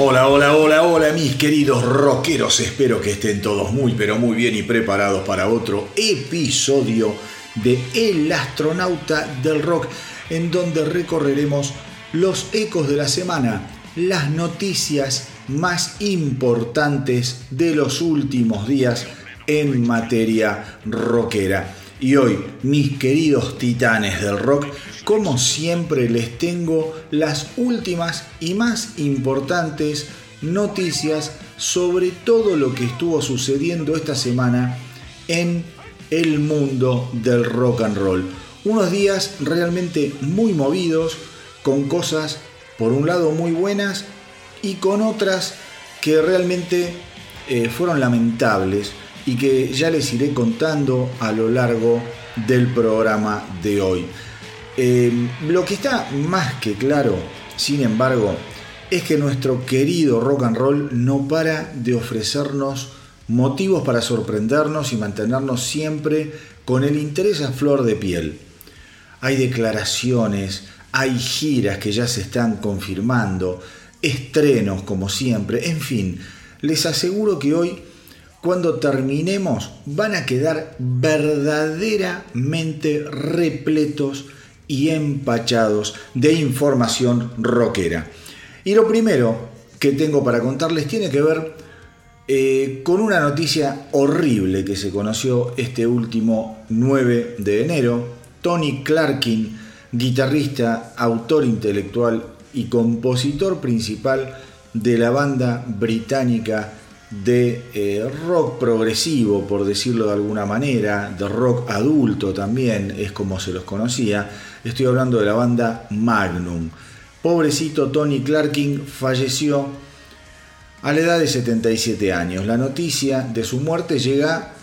Hola, hola, hola, mis queridos rockeros, espero que estén todos muy pero muy bien y preparados para otro episodio de El astronauta del rock, en donde recorreremos los ecos de la semana, las noticias más importantes de los últimos días en materia rockera. Y hoy, mis queridos titanes del rock, como siempre les tengo las últimas y más importantes noticias sobre todo lo que estuvo sucediendo esta semana en el mundo del rock and roll. Unos días realmente muy movidos, con cosas por un lado muy buenas y con otras que realmente eh, fueron lamentables y que ya les iré contando a lo largo del programa de hoy. Eh, lo que está más que claro, sin embargo, es que nuestro querido rock and roll no para de ofrecernos motivos para sorprendernos y mantenernos siempre con el interés a flor de piel. Hay declaraciones, hay giras que ya se están confirmando, estrenos como siempre, en fin, les aseguro que hoy cuando terminemos van a quedar verdaderamente repletos y empachados de información rockera. Y lo primero que tengo para contarles tiene que ver eh, con una noticia horrible que se conoció este último 9 de enero. Tony Clarkin, guitarrista, autor intelectual y compositor principal de la banda británica de eh, rock progresivo, por decirlo de alguna manera, de rock adulto también, es como se los conocía. Estoy hablando de la banda Magnum. Pobrecito Tony Clarkin falleció a la edad de 77 años. La noticia de su muerte llega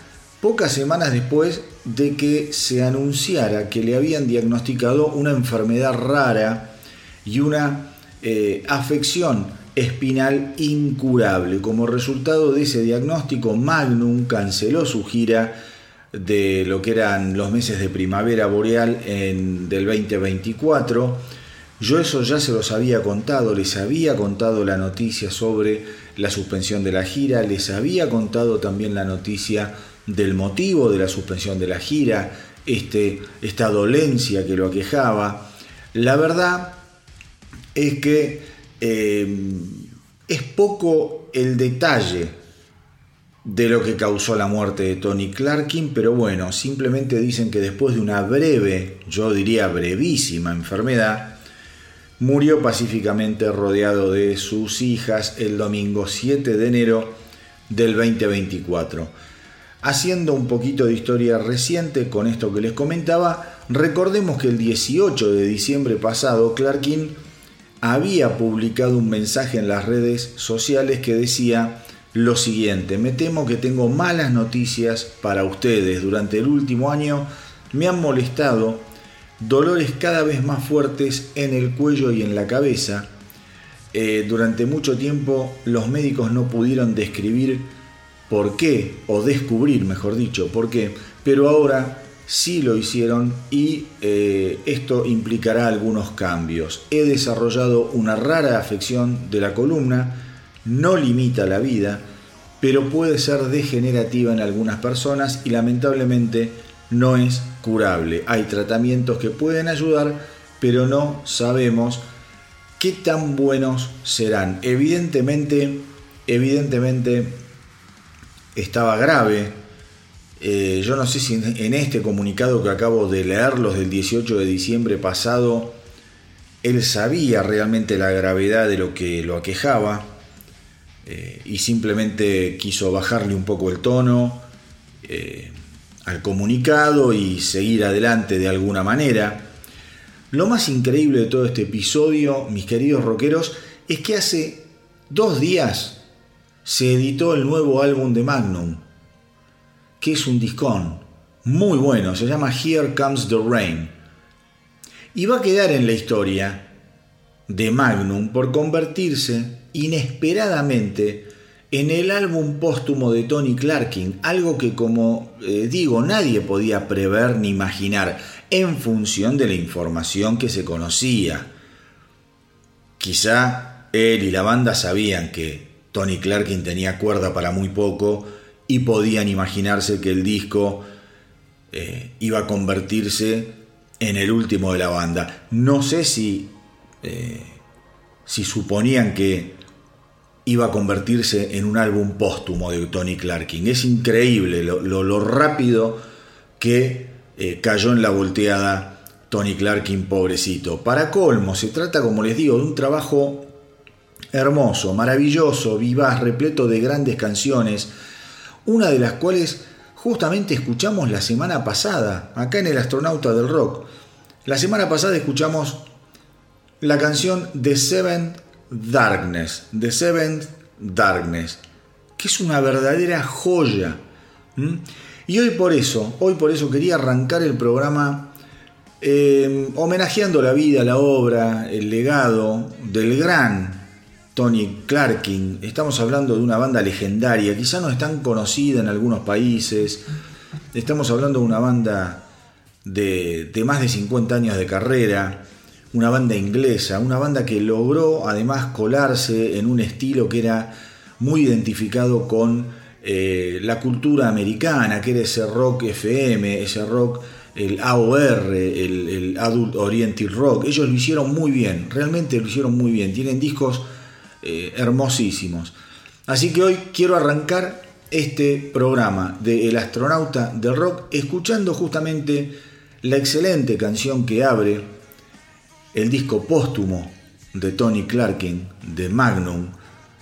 pocas semanas después de que se anunciara que le habían diagnosticado una enfermedad rara y una eh, afección espinal incurable. Como resultado de ese diagnóstico, Magnum canceló su gira de lo que eran los meses de primavera boreal en, del 2024. Yo eso ya se los había contado, les había contado la noticia sobre la suspensión de la gira, les había contado también la noticia del motivo de la suspensión de la gira, este, esta dolencia que lo aquejaba. La verdad es que eh, es poco el detalle de lo que causó la muerte de Tony Clarkin, pero bueno, simplemente dicen que después de una breve, yo diría brevísima enfermedad, murió pacíficamente rodeado de sus hijas el domingo 7 de enero del 2024. Haciendo un poquito de historia reciente con esto que les comentaba, recordemos que el 18 de diciembre pasado Clarkin había publicado un mensaje en las redes sociales que decía lo siguiente, me temo que tengo malas noticias para ustedes. Durante el último año me han molestado dolores cada vez más fuertes en el cuello y en la cabeza. Eh, durante mucho tiempo los médicos no pudieron describir por qué, o descubrir, mejor dicho, por qué, pero ahora sí lo hicieron y eh, esto implicará algunos cambios. He desarrollado una rara afección de la columna, no limita la vida, pero puede ser degenerativa en algunas personas y lamentablemente no es curable. Hay tratamientos que pueden ayudar, pero no sabemos qué tan buenos serán. Evidentemente, evidentemente estaba grave eh, yo no sé si en este comunicado que acabo de leerlos del 18 de diciembre pasado, él sabía realmente la gravedad de lo que lo aquejaba eh, y simplemente quiso bajarle un poco el tono eh, al comunicado y seguir adelante de alguna manera. Lo más increíble de todo este episodio, mis queridos rockeros, es que hace dos días se editó el nuevo álbum de Magnum, que es un discón. muy bueno, se llama Here Comes the Rain. Y va a quedar en la historia de Magnum por convertirse inesperadamente en el álbum póstumo de Tony Clarkin, algo que como eh, digo nadie podía prever ni imaginar en función de la información que se conocía. Quizá él y la banda sabían que Tony Clarkin tenía cuerda para muy poco y podían imaginarse que el disco eh, iba a convertirse en el último de la banda. No sé si, eh, si suponían que iba a convertirse en un álbum póstumo de Tony Clarkin. Es increíble lo, rápido que eh, cayó en la volteada Tony Clarkin, pobrecito. Para colmo, se trata, como les digo, de un trabajo hermoso, maravilloso, vivaz, repleto de grandes canciones, una de las cuales justamente escuchamos la semana pasada, acá en El Astronauta del Rock. La semana pasada escuchamos la canción The Seventh Darkness, The Seventh Darkness, que es una verdadera joya. Y hoy por eso, hoy por eso quería arrancar el programa eh, homenajeando la vida, la obra, el legado del gran Tony Clarkin. Estamos hablando de una banda legendaria, quizá no es tan conocida en algunos países. Estamos hablando de una banda de, más de 50 años de carrera, una banda inglesa, una banda que logró además colarse en un estilo que era muy identificado con eh, la cultura americana, que era ese rock FM, ese rock, el AOR, el, Adult Oriental Rock. Ellos lo hicieron muy bien, realmente lo hicieron muy bien. Tienen discos eh, hermosísimos. Así que hoy quiero arrancar este programa de El astronauta del rock escuchando justamente la excelente canción que abre el disco póstumo de Tony Clarkin de Magnum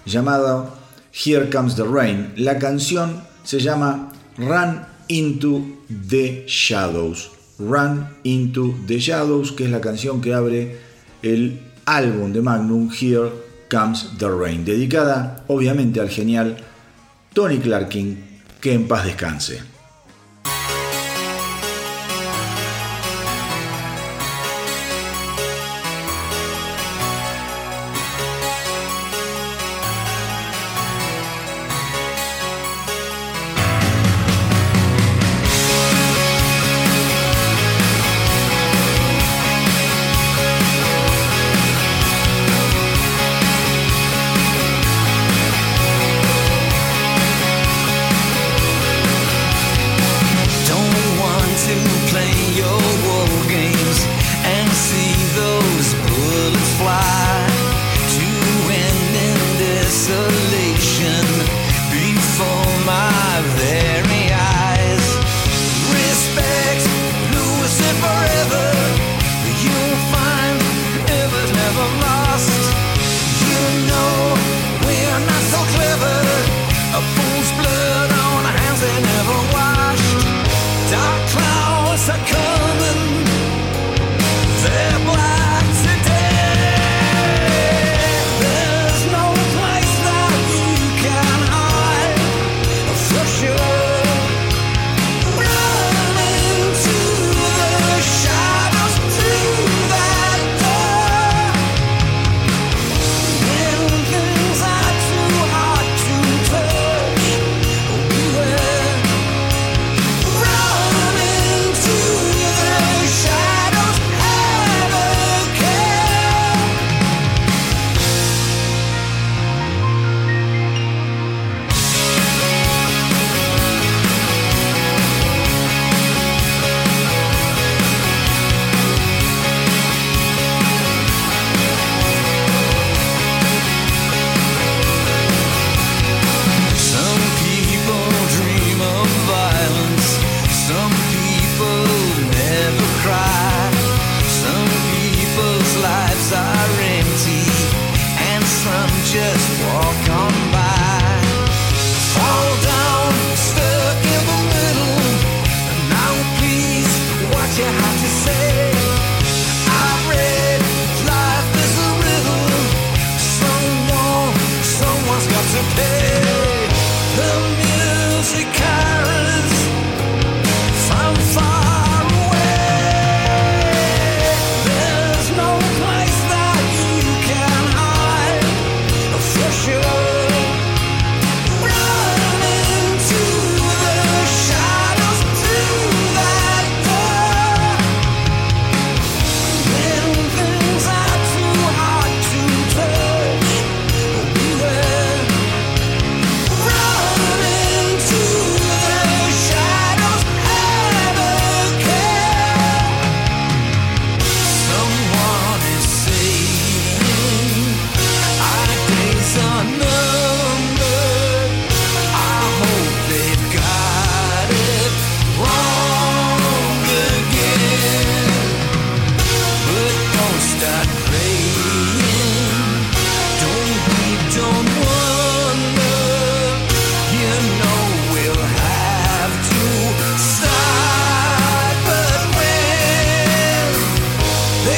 llamado Here Comes the Rain. La canción se llama Run into the Shadows. Run into the Shadows, que es la canción que abre el álbum de Magnum Here Comes the Rain, dedicada obviamente al genial Tony Clarkin, que en paz descanse.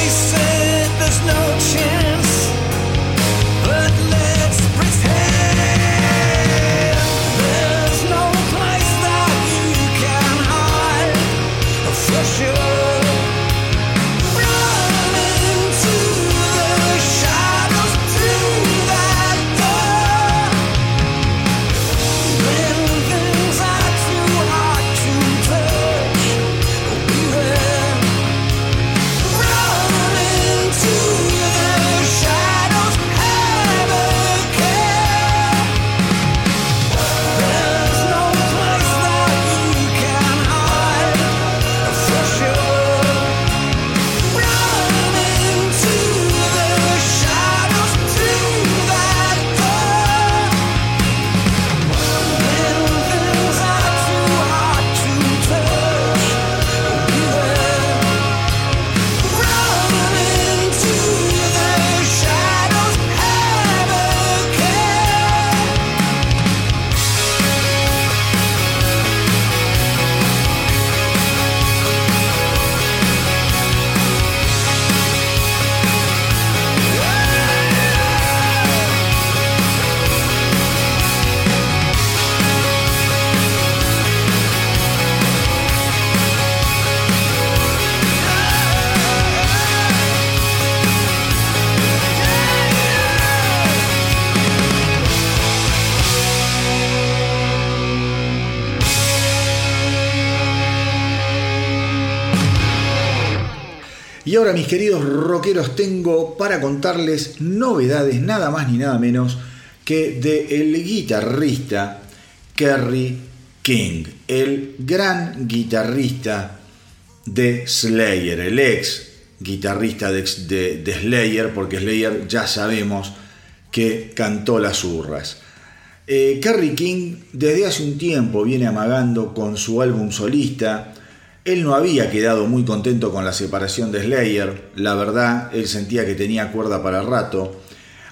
said there's no chance. Y ahora mis queridos rockeros tengo para contarles novedades nada más ni nada menos que de el guitarrista Kerry King, el gran guitarrista de Slayer, el ex guitarrista de, Slayer, porque Slayer ya sabemos que cantó las urras. Eh, Kerry King desde hace un tiempo viene amagando con su álbum solista. Él no había quedado muy contento con la separación de Slayer, la verdad, él sentía que tenía cuerda para rato.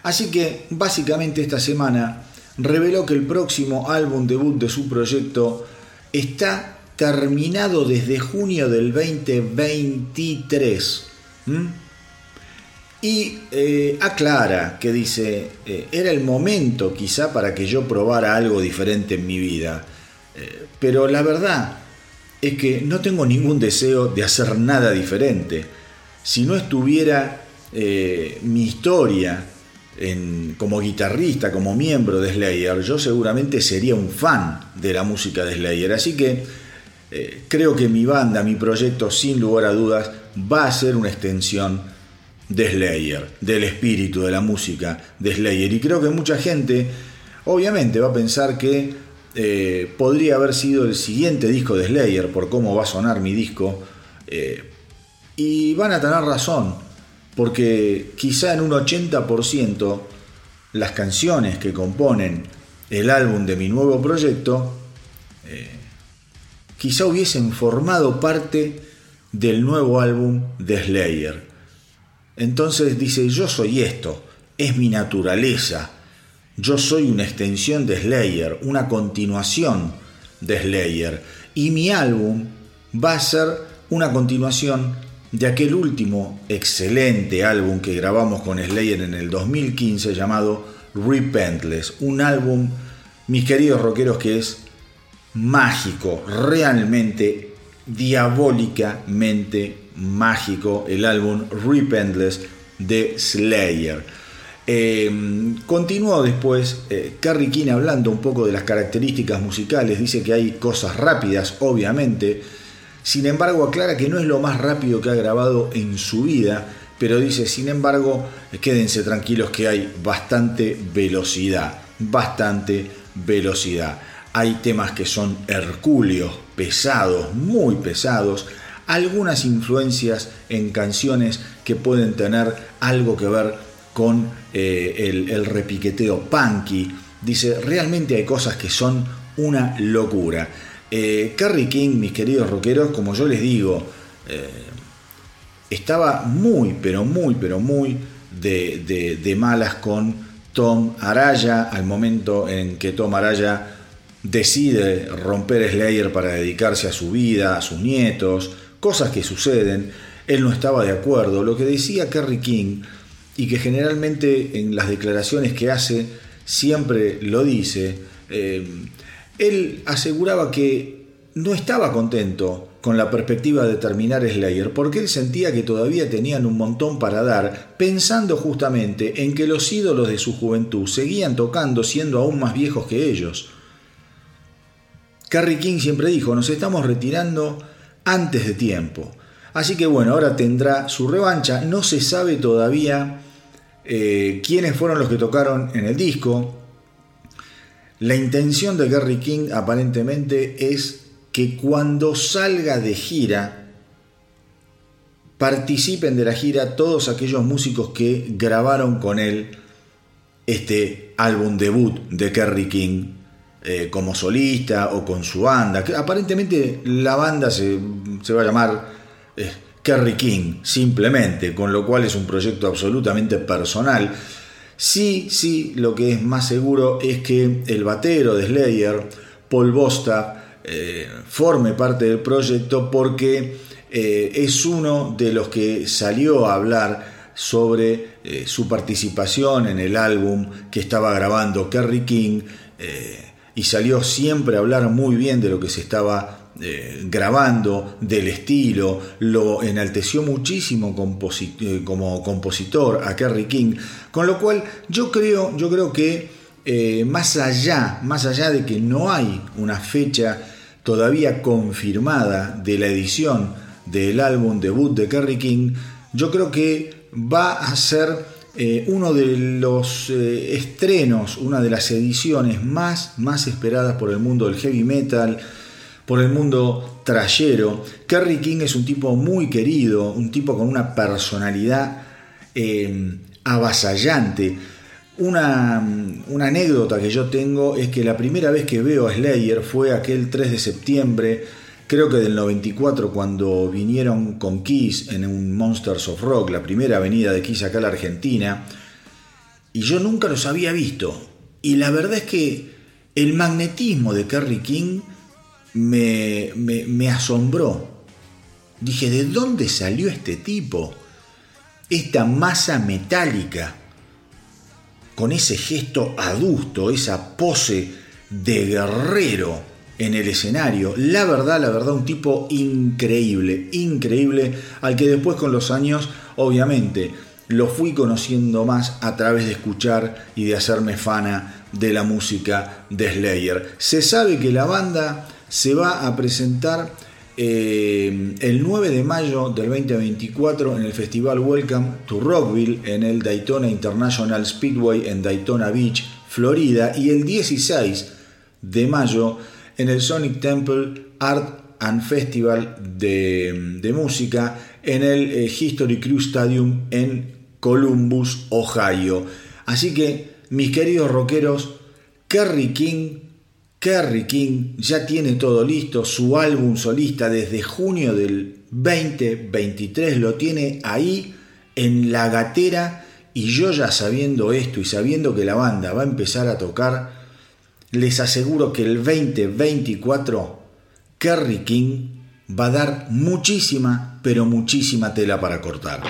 Así que básicamente esta semana reveló que el próximo álbum debut de su proyecto está terminado desde junio del 2023. Y eh, aclara que dice, eh, era el momento quizá para que yo probara algo diferente en mi vida, eh, pero la verdad es que no tengo ningún deseo de hacer nada diferente. Si no estuviera mi historia como guitarrista, como miembro de Slayer, yo seguramente sería un fan de la música de Slayer. Así que creo que mi banda, mi proyecto, sin lugar a dudas, va a ser una extensión de Slayer, del espíritu de la música de Slayer. Y creo que mucha gente, obviamente, va a pensar que eh, podría haber sido el siguiente disco de Slayer por cómo va a sonar mi disco. Eh, y van a tener razón, porque quizá en un 80% las canciones que componen el álbum de mi nuevo proyecto, eh, quizá hubiesen formado parte del nuevo álbum de Slayer. Entonces dice, yo soy esto, es mi naturaleza, yo soy una extensión de Slayer, una continuación de Slayer, y mi álbum va a ser una continuación de aquel último excelente álbum que grabamos con Slayer en el 2015 llamado Repentless, un álbum, mis queridos rockeros, que es mágico, realmente diabólicamente mágico el álbum Repentless de Slayer. Eh, continuó después eh, Carrie King hablando un poco de las características musicales, dice que hay cosas rápidas, obviamente, sin embargo aclara que no es lo más rápido que ha grabado en su vida, pero dice, sin embargo, quédense tranquilos que hay bastante velocidad, bastante velocidad. Hay temas que son hercúleos, pesados, muy pesados, algunas influencias en canciones que pueden tener algo que ver con eh, el, repiqueteo punky. Dice, realmente hay cosas que son una locura. Eh, Carrie King, mis queridos rockeros, como yo les digo, eh, estaba muy, pero muy, pero muy de, malas con Tom Araya al momento en que Tom Araya decide romper Slayer para dedicarse a su vida, a sus nietos, cosas que suceden, él no estaba de acuerdo. Lo que decía Kerry King, y que generalmente en las declaraciones que hace siempre lo dice, eh, él aseguraba que no estaba contento con la perspectiva de terminar Slayer, porque él sentía que todavía tenían un montón para dar, pensando justamente en que los ídolos de su juventud seguían tocando siendo aún más viejos que ellos. Kerry King siempre dijo, nos estamos retirando antes de tiempo. Así que bueno, ahora tendrá su revancha. No se sabe todavía eh, quiénes fueron los que tocaron en el disco. La intención de Gary King aparentemente es que cuando salga de gira, participen de la gira todos aquellos músicos que grabaron con él este álbum debut de Kerry King eh, como solista o con su banda. Aparentemente la banda se, va a llamar eh, Kerry King, simplemente, con lo cual es un proyecto absolutamente personal. Sí, sí, lo que es más seguro es que el batero de Slayer, Paul Bosta, eh, forme parte del proyecto porque es uno de los que salió a hablar sobre su participación en el álbum que estaba grabando Kerry King y salió siempre a hablar muy bien de lo que se estaba eh, grabando, del estilo, lo enalteció muchísimo eh, como compositor a Kerry King, con lo cual yo creo, yo creo que eh, más allá, más allá de que no hay una fecha todavía confirmada de la edición del álbum debut de Kerry King, yo creo que va a ser uno de los estrenos, una de las ediciones más, más esperadas por el mundo del heavy metal, por el mundo trayero. Kerry King es un tipo muy querido, un tipo con una personalidad eh, avasallante. Una, una, anécdota que yo tengo es que la primera vez que veo a Slayer fue aquel 3 de septiembre creo que del 94 cuando vinieron con Kiss en un Monsters of Rock, la primera avenida de Kiss acá en la Argentina, y yo nunca los había visto. Y la verdad es que el magnetismo de Kerry King me, asombró. Dije, ¿de dónde salió este tipo? Esta masa metálica, con ese gesto adusto, esa pose de guerrero en el escenario. La verdad, la verdad, un tipo increíble, increíble, al que después con los años, obviamente, lo fui conociendo más a través de escuchar y de hacerme fana de la música de Slayer. Se sabe que la banda se va a presentar eh, el 9 de mayo del 2024 en el festival Welcome to Rockville en el Daytona International Speedway en Daytona Beach, Florida, y el 16 de mayo en el Sonic Temple Art and Festival de, música en el eh, History Crew Stadium en Columbus, Ohio. Así que, mis queridos rockeros, Kerry King, Kerry King ya tiene todo listo, su álbum solista desde junio del 2023 lo tiene ahí en la gatera y yo ya sabiendo esto y sabiendo que la banda va a empezar a tocar, les aseguro que el 2024 Kerry King va a dar muchísima, pero muchísima tela para cortar.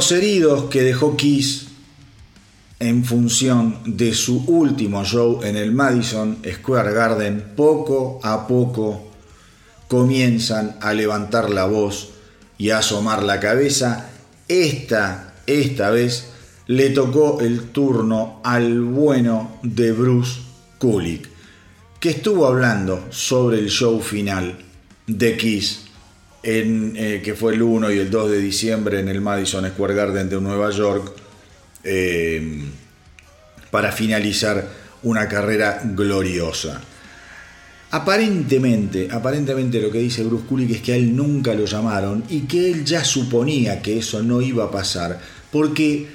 Los heridos que dejó Kiss en función de su último show en el Madison Square Garden, poco a poco comienzan a levantar la voz y a asomar la cabeza. Esta, esta vez le tocó el turno al bueno de Bruce Kulick, que estuvo hablando sobre el show final de Kiss, en, eh, que fue el 1 y el 2 de diciembre en el Madison Square Garden de Nueva York, eh, para finalizar una carrera gloriosa. Aparentemente, aparentemente lo que dice Bruce Kulick es que a él nunca lo llamaron y que él ya suponía que eso no iba a pasar, porque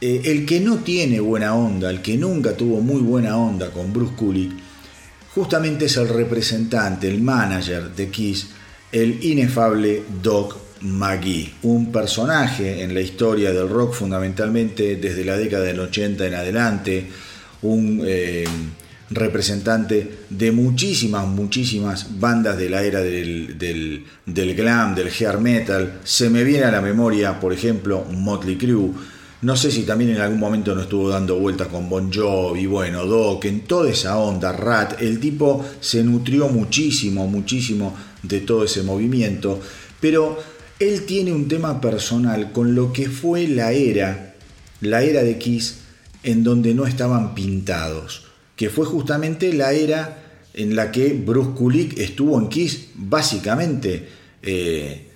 eh, el que no tiene buena onda, el que nunca tuvo muy buena onda con Bruce Kulick, justamente es el representante, el manager de Kiss, el inefable Doc McGee, un personaje en la historia del rock fundamentalmente desde la década del 80 en adelante, un eh, representante de muchísimas, muchísimas bandas de la era del, del, glam, del hair metal. Se me viene a la memoria, por ejemplo, Motley Crue. No sé si también en algún momento no estuvo dando vueltas con Bon Jovi, bueno, Doc, en toda esa onda, Rat. El tipo se nutrió muchísimo, muchísimo de todo ese movimiento, pero él tiene un tema personal con lo que fue la era, la era de Kiss, en donde no estaban pintados que fue justamente la era en la que Bruce Kulick estuvo en Kiss básicamente eh,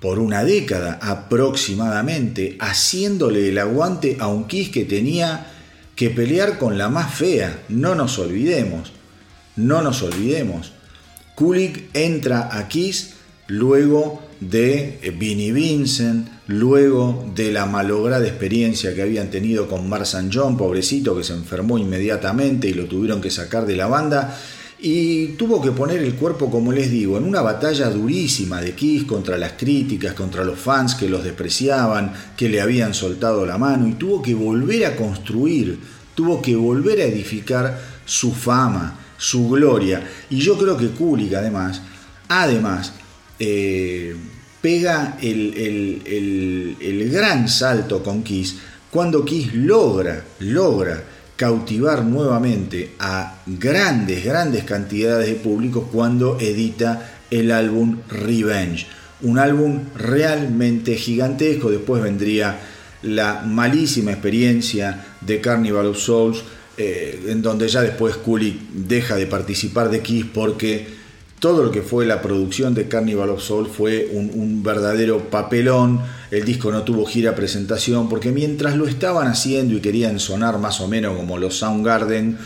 por una década aproximadamente, haciéndole el aguante a un Kiss que tenía que pelear con la más fea. No nos olvidemos, no nos olvidemos. Kulick entra a Kiss luego de eh, Vinnie Vincent, luego de la malograda experiencia que habían tenido con Marsan John, pobrecito que se enfermó inmediatamente y lo tuvieron que sacar de la banda. Y tuvo que poner el cuerpo, como les digo, en una batalla durísima de Kiss contra las críticas, contra los fans que los despreciaban, que le habían soltado la mano, y tuvo que volver a construir, tuvo que volver a edificar su fama, su gloria. Y yo creo que Kulik, además, además, eh, pega el, gran salto con Kiss cuando Kiss logra, logra cautivar nuevamente a grandes, grandes cantidades de público cuando edita el álbum Revenge. Un álbum realmente gigantesco. Después vendría la malísima experiencia de Carnival of Souls, eh, en donde ya después Cooley deja de participar de Kiss porque todo lo que fue la producción de Carnival of Soul fue un, verdadero papelón. El disco no tuvo gira presentación porque mientras lo estaban haciendo y querían sonar más o menos como los Soundgarden,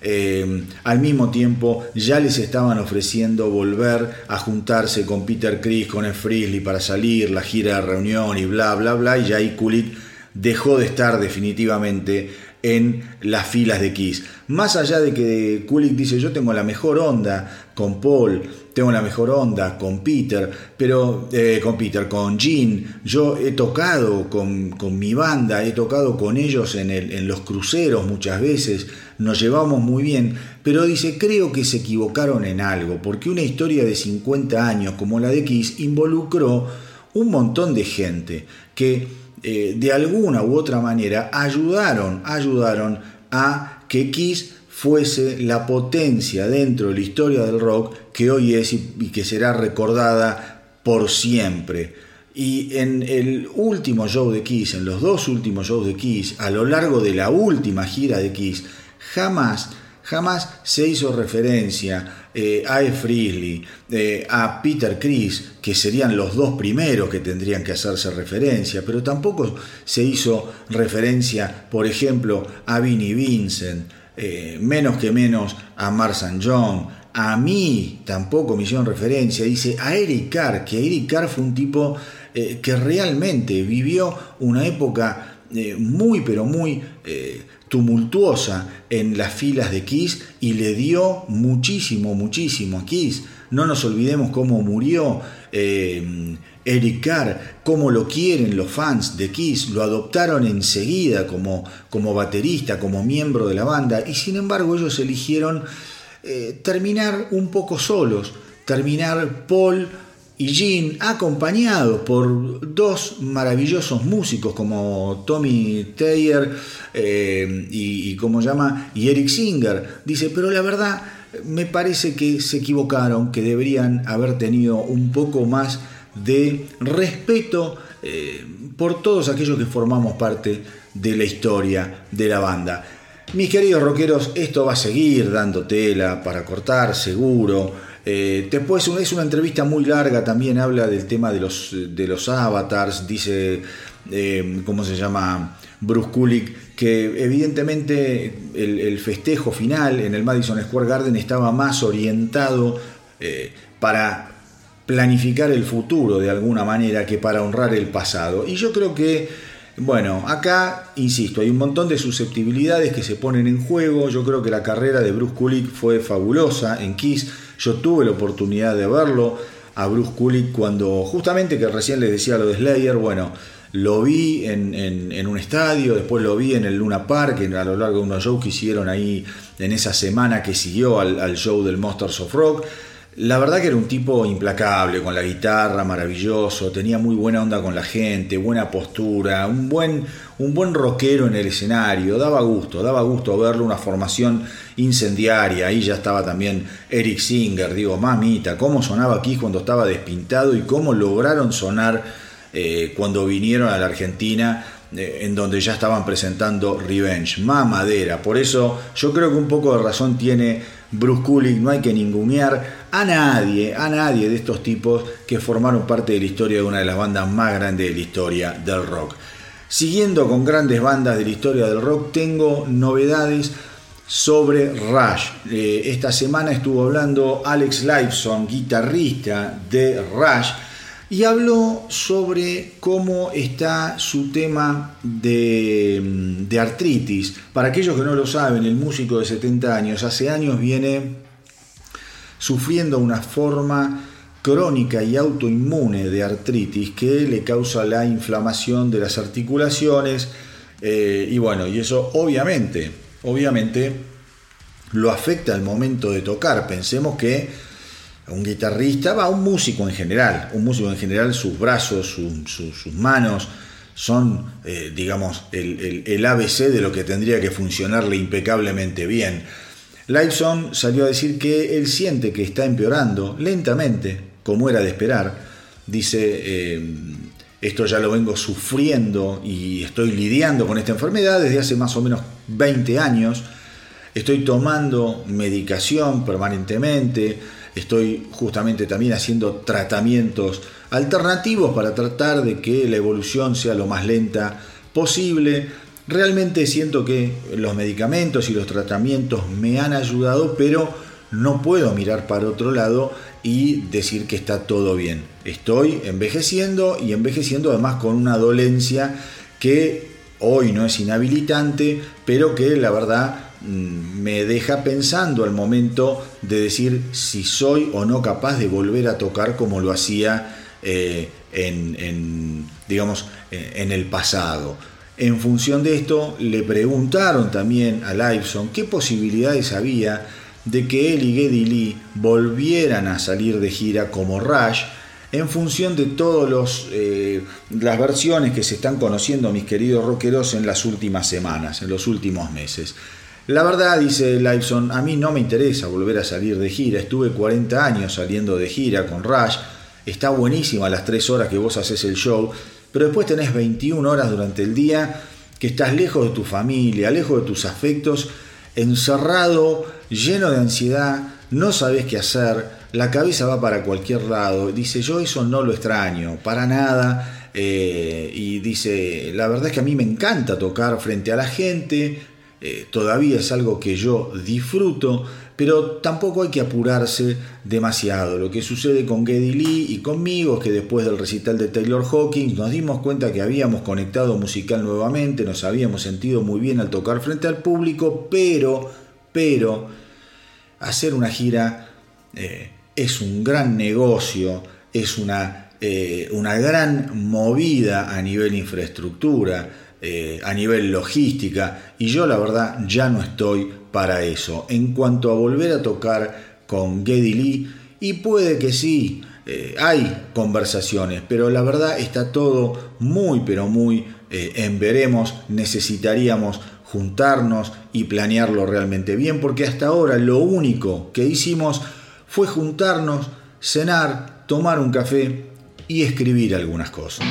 eh, al mismo tiempo ya les estaban ofreciendo volver a juntarse con Peter Chris, con Ed Frizzly para salir, la gira de reunión y bla, bla, bla. Y ahí Kulik dejó de estar definitivamente en las filas de Kiss. Más allá de que Kulik dice yo tengo la mejor onda con Paul, tengo la mejor onda con Peter, pero eh, con Peter, con Gene, yo he tocado con, mi banda, he tocado con ellos en, en los cruceros muchas veces, nos llevamos muy bien, pero dice creo que se equivocaron en algo, porque una historia de 50 años como la de Kiss involucró un montón de gente que eh, de alguna u otra manera ayudaron, ayudaron a que Kiss fuese la potencia dentro de la historia del rock que hoy es y, que será recordada por siempre. Y en el último show de Kiss, en los dos últimos shows de Kiss, a lo largo de la última gira de Kiss, jamás, jamás se hizo referencia eh, a E. Frizzly, eh, a Peter Chris, que serían los dos primeros que tendrían que hacerse referencia, pero tampoco se hizo referencia, por ejemplo, a Vinnie Vincent, eh, menos que menos a Marsan John, a mí tampoco me hicieron referencia, dice a Eric Carr, que Eric Carr fue un tipo que realmente vivió una época muy, pero muy tumultuosa en las filas de Kiss y le dio muchísimo, muchísimo a Kiss. No nos olvidemos cómo murió eh, Eric Carr, cómo lo quieren los fans de Kiss, lo adoptaron enseguida como, como baterista, como miembro de la banda y sin embargo ellos eligieron eh, terminar un poco solos, terminar Paul y Gene, acompañados por dos maravillosos músicos como Tommy Taylor eh, y, como y Eric Singer. Dice, pero la verdad me parece que se equivocaron, que deberían haber tenido un poco más de respeto eh, por todos aquellos que formamos parte de la historia de la banda. Mis queridos rockeros, esto va a seguir dando tela para cortar, seguro. Eh, después es una entrevista muy larga, también habla del tema de los, de los avatars, dice, eh, ¿cómo se llama? Bruce Kulick, que evidentemente el, festejo final en el Madison Square Garden estaba más orientado eh, para planificar el futuro de alguna manera que para honrar el pasado. Y yo creo que, bueno, acá, insisto, hay un montón de susceptibilidades que se ponen en juego. Yo creo que la carrera de Bruce Kulick fue fabulosa en Kiss yo tuve la oportunidad de verlo a Bruce Kulick cuando justamente que recién les decía lo de Slayer, bueno, lo vi en, un estadio, después lo vi en el Luna Park, a lo largo de unos shows que hicieron ahí en esa semana que siguió al, al show del Monsters of Rock. La verdad que era un tipo implacable, con la guitarra, maravilloso, tenía muy buena onda con la gente, buena postura, un buen, un buen rockero en el escenario, daba gusto, daba gusto verlo, una formación incendiaria, ahí ya estaba también Eric Singer, digo, mamita, cómo sonaba aquí cuando estaba despintado y cómo lograron sonar eh, cuando vinieron a la Argentina eh, en donde ya estaban presentando Revenge, mamadera, por eso yo creo que un poco de razón tiene Bruce Kulick, no hay que ningunear a nadie, a nadie de estos tipos que formaron parte de la historia de una de las bandas más grandes de la historia del rock. Siguiendo con grandes bandas de la historia del rock, tengo novedades sobre Rush. Eh, esta semana estuvo hablando Alex Lifeson, guitarrista de Rush, y habló sobre cómo está su tema de, de, artritis. Para aquellos que no lo saben, el músico de 70 años hace años viene sufriendo una forma crónica y autoinmune de artritis que le causa la inflamación de las articulaciones eh, y bueno, y eso obviamente, obviamente lo afecta al momento de tocar. Pensemos que un guitarrista, va, un músico en general, un músico en general, sus brazos, sus manos son, eh, digamos, el, ABC de lo que tendría que funcionarle impecablemente bien. Liveson salió a decir que él siente que está empeorando lentamente, como era de esperar. Dice, eh, esto ya lo vengo sufriendo y estoy lidiando con esta enfermedad desde hace más o menos 20 años. Estoy tomando medicación permanentemente Estoy justamente también haciendo tratamientos alternativos para tratar de que la evolución sea lo más lenta posible. Realmente siento que los medicamentos y los tratamientos me han ayudado, pero no puedo mirar para otro lado y decir que está todo bien. Estoy envejeciendo y envejeciendo además con una dolencia que hoy no es inhabilitante, pero que la verdad Mm, me deja pensando al momento de decir si soy o no capaz de volver a tocar como lo hacía eh, en, digamos, eh, en el pasado. En función de esto, le preguntaron también a Liveson qué posibilidades había de que él y Geddy Lee volvieran a salir de gira como Rush en función de todas eh, las versiones que se están conociendo, mis queridos rockeros, en las últimas semanas, en los últimos meses. La verdad, dice Liveson, a mí no me interesa volver a salir de gira. Estuve 40 años saliendo de gira con Rush. Está buenísima las 3 horas que vos haces el show, pero después tenés 21 horas durante el día que estás lejos de tu familia, lejos de tus afectos, encerrado, lleno de ansiedad, no sabes qué hacer, la cabeza va para cualquier lado. Dice, yo eso no lo extraño, para nada. Eh, y dice, la verdad es que a mí me encanta tocar frente a la gente, eh, todavía es algo que yo disfruto, pero tampoco hay que apurarse demasiado. Lo que sucede con Geddy Lee y conmigo es que después del recital de Taylor Hawkins nos dimos cuenta que habíamos conectado musical nuevamente, nos habíamos sentido muy bien al tocar frente al público, pero, pero, hacer una gira eh, es un gran negocio, es una, eh, una gran movida a nivel infraestructura eh, a nivel logística y yo la verdad ya no estoy para eso. En cuanto a volver a tocar con Geddy Lee, y puede que sí, eh, hay conversaciones, pero la verdad está todo muy, pero muy eh, en veremos. Necesitaríamos juntarnos y planearlo realmente bien, porque hasta ahora lo único que hicimos fue juntarnos, cenar, tomar un café y escribir algunas cosas.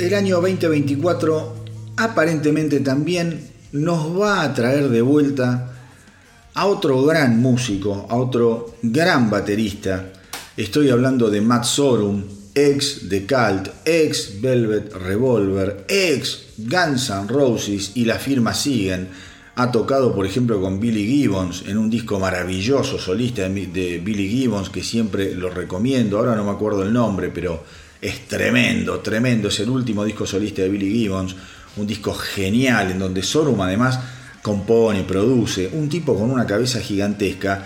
El año 2024 aparentemente también nos va a traer de vuelta a otro gran músico, a otro gran baterista. Estoy hablando de Matt Sorum, ex de Cult, ex Velvet Revolver, ex Guns N' Roses y la firma siguen. Ha tocado, por ejemplo, con Billy Gibbons en un disco maravilloso solista de Billy Gibbons que siempre lo recomiendo. Ahora no me acuerdo el nombre, pero es tremendo, tremendo. Es el último disco solista de Billy Gibbons. Un disco genial en donde Sorum además compone, produce. Un tipo con una cabeza gigantesca.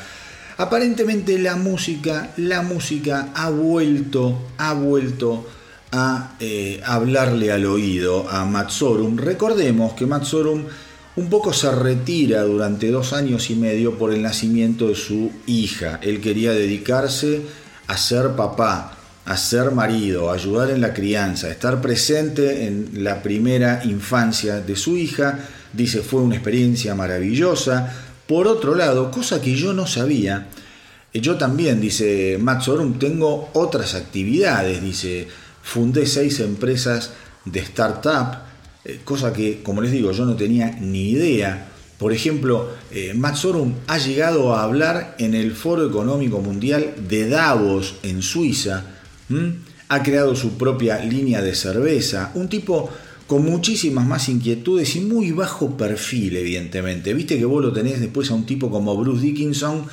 Aparentemente la música, la música ha vuelto, ha vuelto a eh, hablarle al oído a Matt Sorum. Recordemos que Matt Sorum un poco se retira durante dos años y medio por el nacimiento de su hija. Él quería dedicarse a ser papá, a ser marido, ayudar en la crianza, estar presente en la primera infancia de su hija. Dice, fue una experiencia maravillosa. Por otro lado, cosa que yo no sabía, yo también, dice Matt Sorum, tengo otras actividades, dice, fundé seis empresas de startup, eh, cosa que, como les digo, yo no tenía ni idea. Por ejemplo, eh, Sorum ha llegado a hablar en el Foro Económico Mundial de Davos, en Suiza. Ha creado su propia línea de cerveza. Un tipo con muchísimas más inquietudes y muy bajo perfil, evidentemente. Viste que vos lo tenés después a un tipo como Bruce Dickinson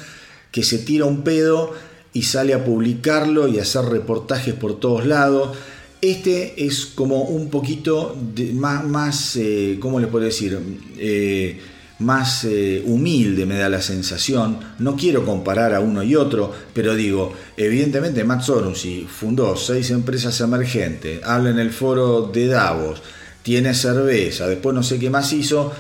que se tira un pedo y sale a publicarlo y a hacer reportajes por todos lados. Este es como un poquito más, más eh, ¿cómo le puedo decir? Eh, más eh, humilde me da la sensación. No quiero comparar a uno y otro, pero digo, evidentemente Matt Sorum, fundó seis empresas emergentes, habla en el foro de Davos, tiene cerveza, después no sé qué más hizo,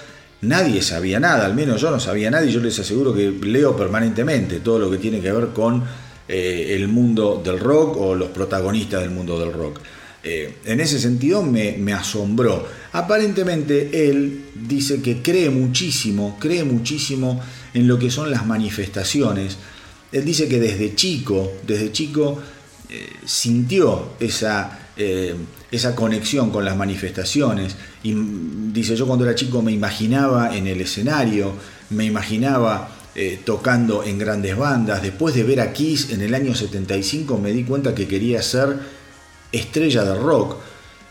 nadie sabía nada, al menos yo no sabía nada y yo les aseguro que leo permanentemente todo lo que tiene que ver con el mundo del rock o los protagonistas del mundo del rock. Eh, en ese sentido me, asombró. Aparentemente él dice que cree muchísimo, cree muchísimo en lo que son las manifestaciones. Él dice que desde chico, desde chico eh, sintió esa, eh, esa conexión con las manifestaciones. Y dice, yo cuando era chico me imaginaba en el escenario, me imaginaba tocando en grandes bandas. Después de ver a Kiss en el año 75 me di cuenta que quería ser estrella de rock.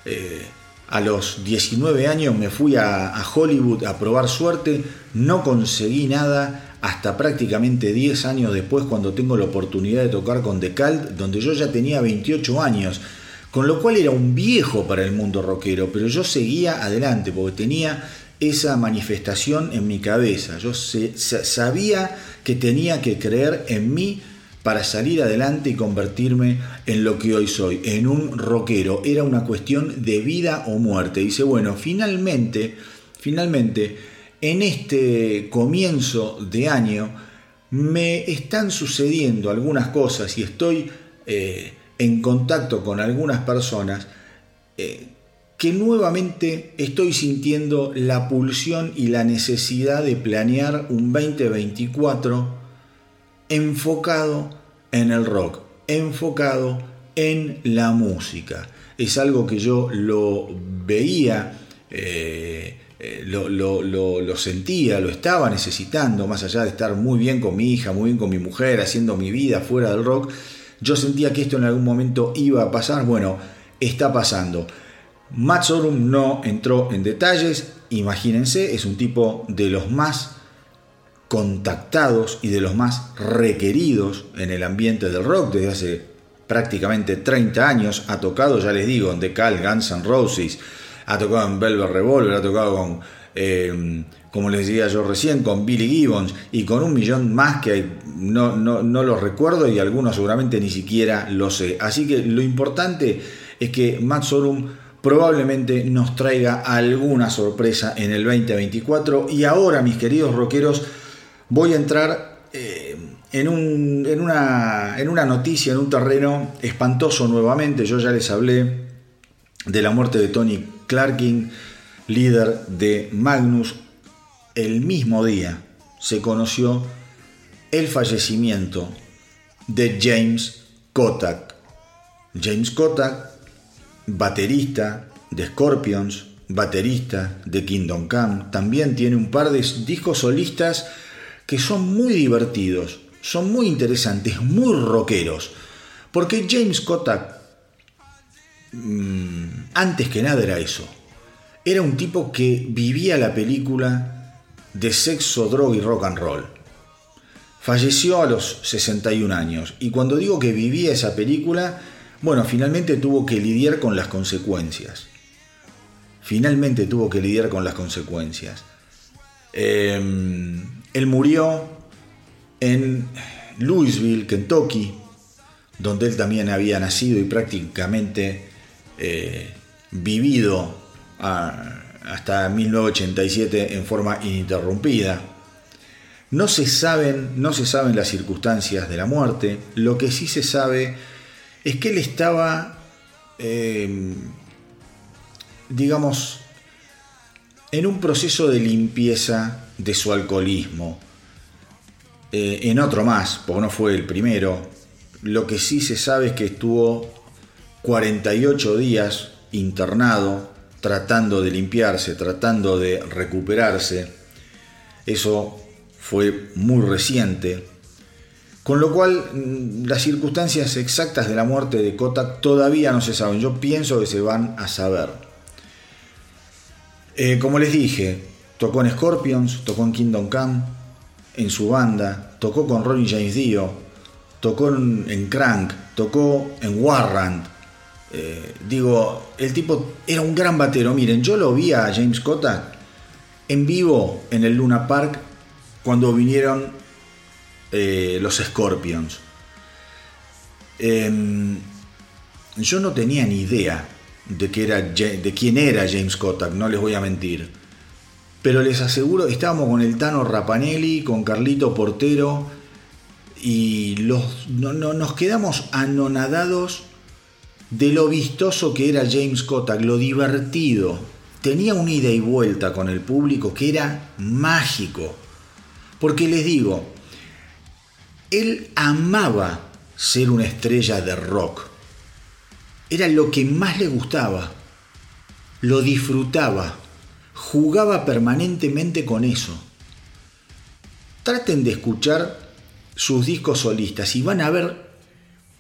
Eh, a los 19 años me fui a, Hollywood a probar suerte, no conseguí nada hasta prácticamente 10 años después cuando tengo la oportunidad de tocar con The donde yo ya tenía 28 años, con lo cual era un viejo para el mundo rockero, pero yo seguía adelante porque tenía esa manifestación en mi cabeza, yo sabía que tenía que creer en mí para salir adelante y convertirme en lo que hoy soy, en un rockero. Era una cuestión de vida o muerte. Dice, bueno, finalmente, finalmente, en este comienzo de año me están sucediendo algunas cosas y estoy eh, en contacto con algunas personas eh, que nuevamente estoy sintiendo la pulsión y la necesidad de planear un 2024 enfocado en el rock, enfocado en la música. Es algo que yo lo veía, eh, eh, lo, sentía, lo estaba necesitando, más allá de estar muy bien con mi hija, muy bien con mi mujer, haciendo mi vida fuera del rock. Yo sentía que esto en algún momento iba a pasar. Bueno, está pasando. Matt Sorum no entró en detalles. Imagínense, es un tipo de los más contactados y de los más requeridos en el ambiente del rock desde hace prácticamente 30 años. Ha tocado, ya les digo, en The Cal, Guns N' Roses, ha tocado en Velvet Revolver, ha tocado con, eh, como les decía yo recién, con Billy Gibbons y con un millón más que no, no, no los recuerdo y algunos seguramente ni siquiera lo sé. Así que lo importante es que Matt Sorum probablemente nos traiga alguna sorpresa en el 2024 y ahora mis queridos rockeros voy a entrar eh, en, una, en una noticia, en un terreno espantoso nuevamente. Yo ya les hablé de la muerte de Tony Clarkin, líder de Magnus. El mismo día se conoció el fallecimiento de James Kotak. James Kotak, baterista de Scorpions, baterista de Kingdom Come. También tiene un par de discos solistas que son muy divertidos, son muy interesantes, muy rockeros. Porque James Kotak, mm, antes que nada era eso. Era un tipo que vivía la película de sexo, droga y rock and roll. Falleció a los 61 años y cuando digo que vivía esa película, bueno, finalmente tuvo que lidiar con las consecuencias. Finalmente tuvo que lidiar con las consecuencias. Em, él murió en Louisville, Kentucky, donde él también había nacido y prácticamente eh, vivido hasta 1987 en forma ininterrumpida. No se, saben, no se saben las circunstancias de la muerte, lo que sí se sabe es que él estaba, em, digamos, en un proceso de limpieza de su alcoholismo. Eh, en otro más, porque no fue el primero, lo que sí se sabe es que estuvo 48 días internado, tratando de limpiarse, tratando de recuperarse. Eso fue muy reciente. Con lo cual, mm, las circunstancias exactas de la muerte de Kotak todavía no se saben. Yo pienso que se van a saber. Eh, como les dije, tocó en Scorpions, tocó en Kingdom Come, en su banda, tocó con Ronnie James Dio, tocó en, Crank, tocó en Warrant. Eh, digo, el tipo era un gran batero. Miren, yo lo vi a James Kotak en vivo en el Luna Park cuando vinieron eh, los Scorpions. Em, yo no tenía ni idea de, que era, de quién era James Kotak, no les voy a mentir. Pero les aseguro, estábamos con el Tano Rapanelli, con Carlito Portero, y los, no, nos quedamos anonadados de lo vistoso que era James Kotak, lo divertido. Tenía un ida y vuelta con el público que era mágico. Porque les digo, él amaba ser una estrella de rock. Era lo que más le gustaba. Lo disfrutaba. Jugaba permanentemente con eso. Traten de escuchar sus discos solistas y van a ver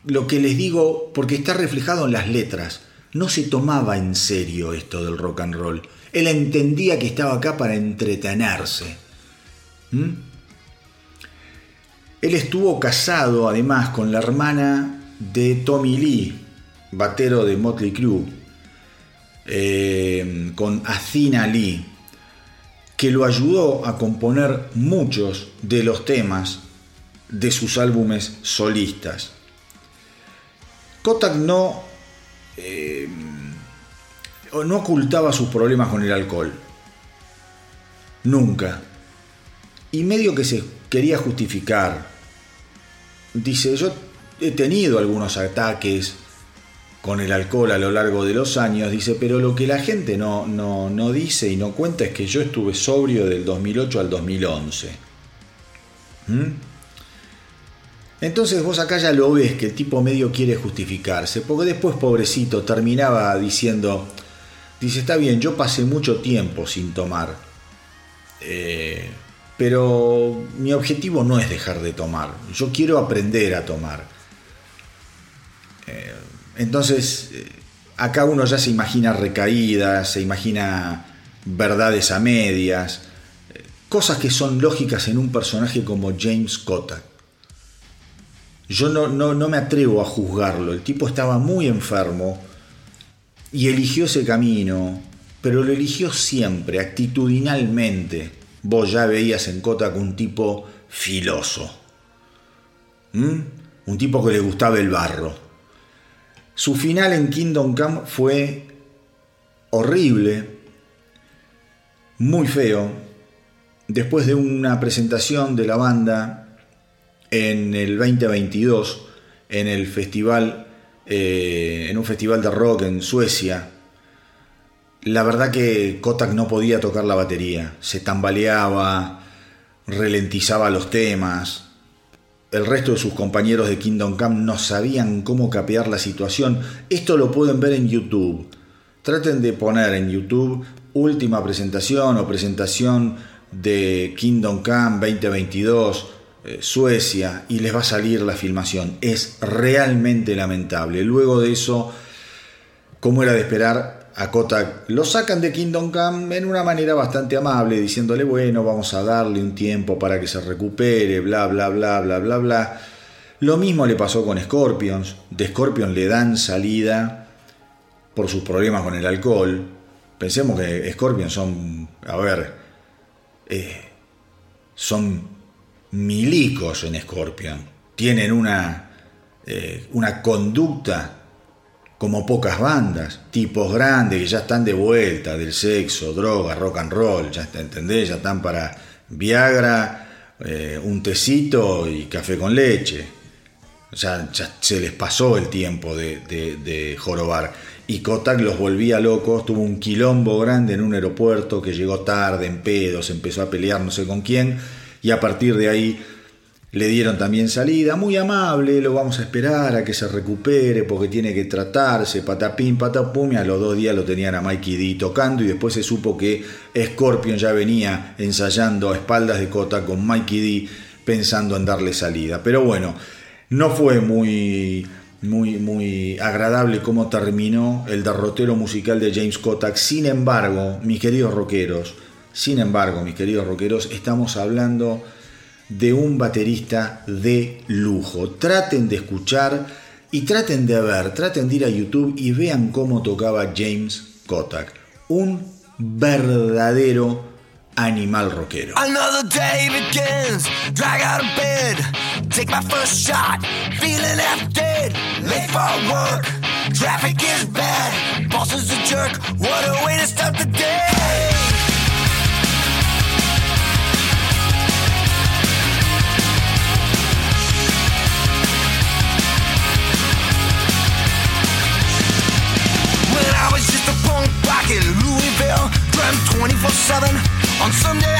lo que les digo porque está reflejado en las letras. No se tomaba en serio esto del rock and roll. Él entendía que estaba acá para entretenerse. ¿Mm? Él estuvo casado además con la hermana de Tommy Lee, batero de Motley Crue, eh, con Athena Lee, que lo ayudó a componer muchos de los temas de sus álbumes solistas. Kotak no, eh, no ocultaba sus problemas con el alcohol. Nunca. Y medio que se quería justificar. Dice, yo he tenido algunos ataques con el alcohol a lo largo de los años, dice, pero lo que la gente no, no, no dice y no cuenta es que yo estuve sobrio del 2008 al 2011. Entonces vos acá ya lo ves que el tipo medio quiere justificarse, porque después pobrecito terminaba diciendo, dice, está bien, yo pasé mucho tiempo sin tomar, eh, pero mi objetivo no es dejar de tomar, yo quiero aprender a tomar. Eh, entonces, eh, acá uno ya se imagina recaídas, se imagina verdades a medias, cosas que son lógicas en un personaje como James Kotak. Yo no, no, me atrevo a juzgarlo. El tipo estaba muy enfermo y eligió ese camino, pero lo eligió siempre, actitudinalmente. Vos ya veías en Kotak un tipo filoso. Un tipo que le gustaba el barro. Su final en Kingdom Come fue horrible, muy feo. Después de una presentación de la banda en el 2022 en el festival, eh, en un festival de rock en Suecia. La verdad que Kotak no podía tocar la batería, se tambaleaba, ralentizaba los temas. El resto de sus compañeros de Kingdom Come no sabían cómo capear la situación. Esto lo pueden ver en YouTube. Traten de poner en YouTube última presentación o presentación de Kingdom Come 2022 eh, Suecia y les va a salir la filmación. Es realmente lamentable. Luego de eso, como era de esperar, a Kotak lo sacan de Kingdom Come en una manera bastante amable, diciéndole, bueno, vamos a darle un tiempo para que se recupere, bla, bla, bla, bla, bla, bla. Lo mismo le pasó con Scorpions. De Scorpion le dan salida por sus problemas con el alcohol. Pensemos que Scorpions son, a ver, eh, son milicos en Scorpion. Tienen una, eh, una conducta como pocas bandas, tipos grandes que ya están de vuelta del sexo, droga, rock and roll, ya ¿entendés? Ya están para Viagra, eh, un tecito y café con leche. Ya, se les pasó el tiempo de, de jorobar. Y Kotak los volvía locos, tuvo un quilombo grande en un aeropuerto que llegó tarde, en pedos, empezó a pelear no sé con quién, y a partir de ahí le dieron también salida, muy amable, lo vamos a esperar a que se recupere porque tiene que tratarse, patapín, patapum, y a los dos días lo tenían a Mikey D tocando y después se supo que Scorpion ya venía ensayando a espaldas de Cota con Mikey D pensando en darle salida. Pero bueno, no fue muy, muy, muy agradable cómo terminó el derrotero musical de James Kotak. Sin embargo, mis queridos rockeros, sin embargo, mis queridos rockeros, estamos hablando de un baterista de lujo. Traten de escuchar y traten de ver, traten de ir a YouTube y vean cómo tocaba James Kotak. Un verdadero animal rockero. Another day begins, drag out of bed, take my first shot, feeling half late for work, traffic is bad, boss is a jerk, what a way to start the day. On Sunday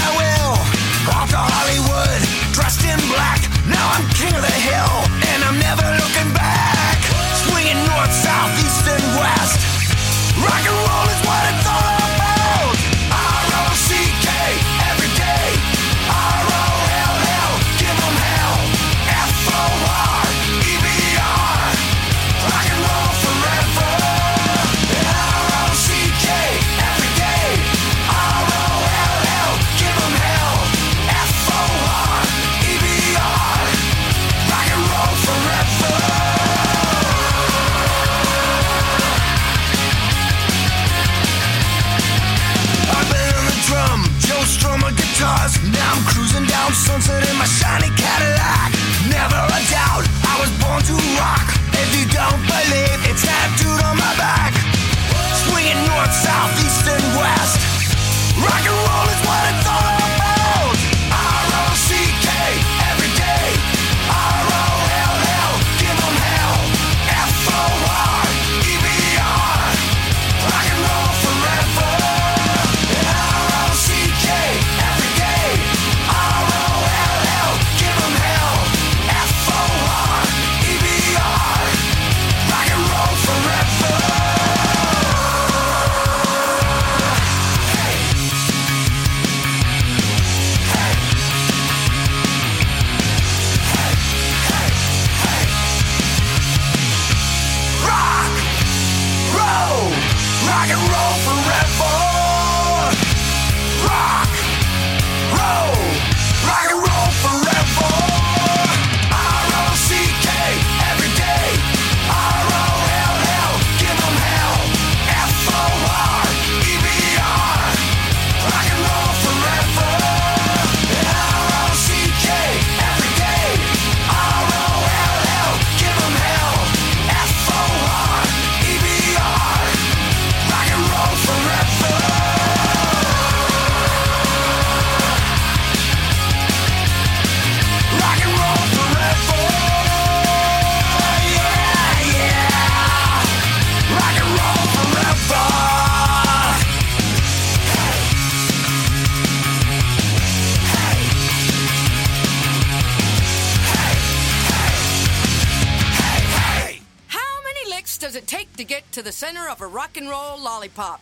does it take to get to the center of a rock and roll lollipop?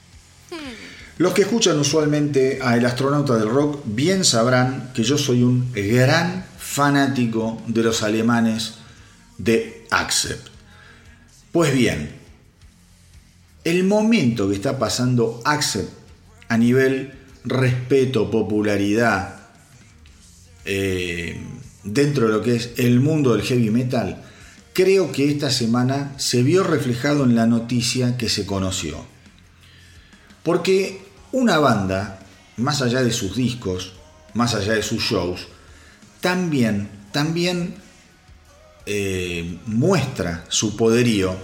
Los que escuchan usualmente a El astronauta del rock bien sabrán que yo soy un gran fanático de los alemanes de Accept. Pues bien, el momento que está pasando Accept a nivel respeto, popularidad, eh, dentro de lo que es el mundo del heavy metal, creo que esta semana se vio reflejado en la noticia que se conoció. Porque una banda, más allá de sus discos, más allá de sus shows, también, también eh, muestra su poderío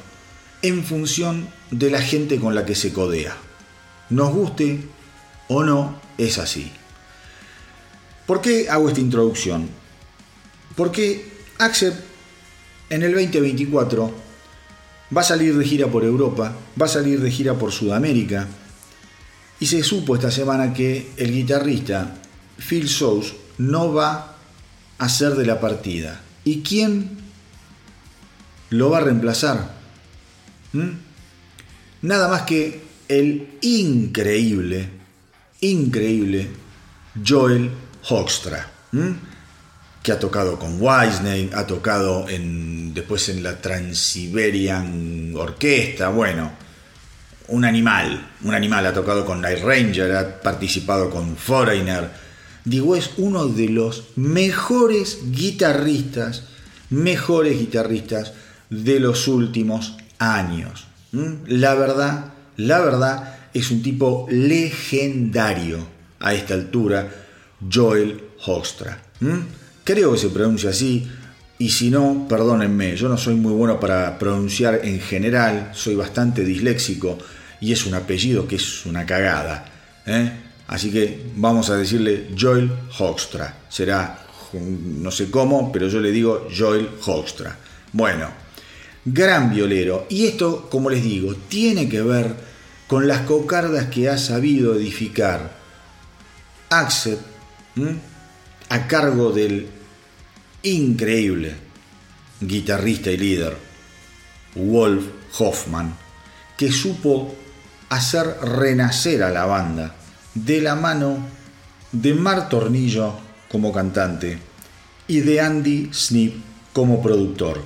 en función de la gente con la que se codea. Nos guste o no, es así. ¿Por qué hago esta introducción? Porque Axel en el 2024 va a salir de gira por Europa, va a salir de gira por Sudamérica, y se supo esta semana que el guitarrista Phil Sous no va a ser de la partida. ¿Y quién lo va a reemplazar? ¿Mm? Nada más que el increíble, increíble Joel Hoekstra, ¿Mm? Que ha tocado con Wisney, ha tocado en, después en la Transiberian Orquesta, bueno, un animal, un animal ha tocado con Night Ranger, ha participado con Foreigner. Digo, es uno de los mejores guitarristas, mejores guitarristas de los últimos años. La verdad, la verdad, es un tipo legendario a esta altura, Joel Hoekstra. Creo que se pronuncia así, y si no, perdónenme, yo no soy muy bueno para pronunciar en general, soy bastante disléxico y es un apellido que es una cagada. ¿eh? Así que vamos a decirle Joel Hoekstra. Será, no sé cómo, pero yo le digo Joel Hoekstra. Bueno, gran violero. Y esto, como les digo, tiene que ver con las cocardas que ha sabido edificar Axel a cargo del increíble guitarrista y líder Wolf Hoffman, que supo hacer renacer a la banda de la mano de Mar Tornillo como cantante y de Andy Snip como productor.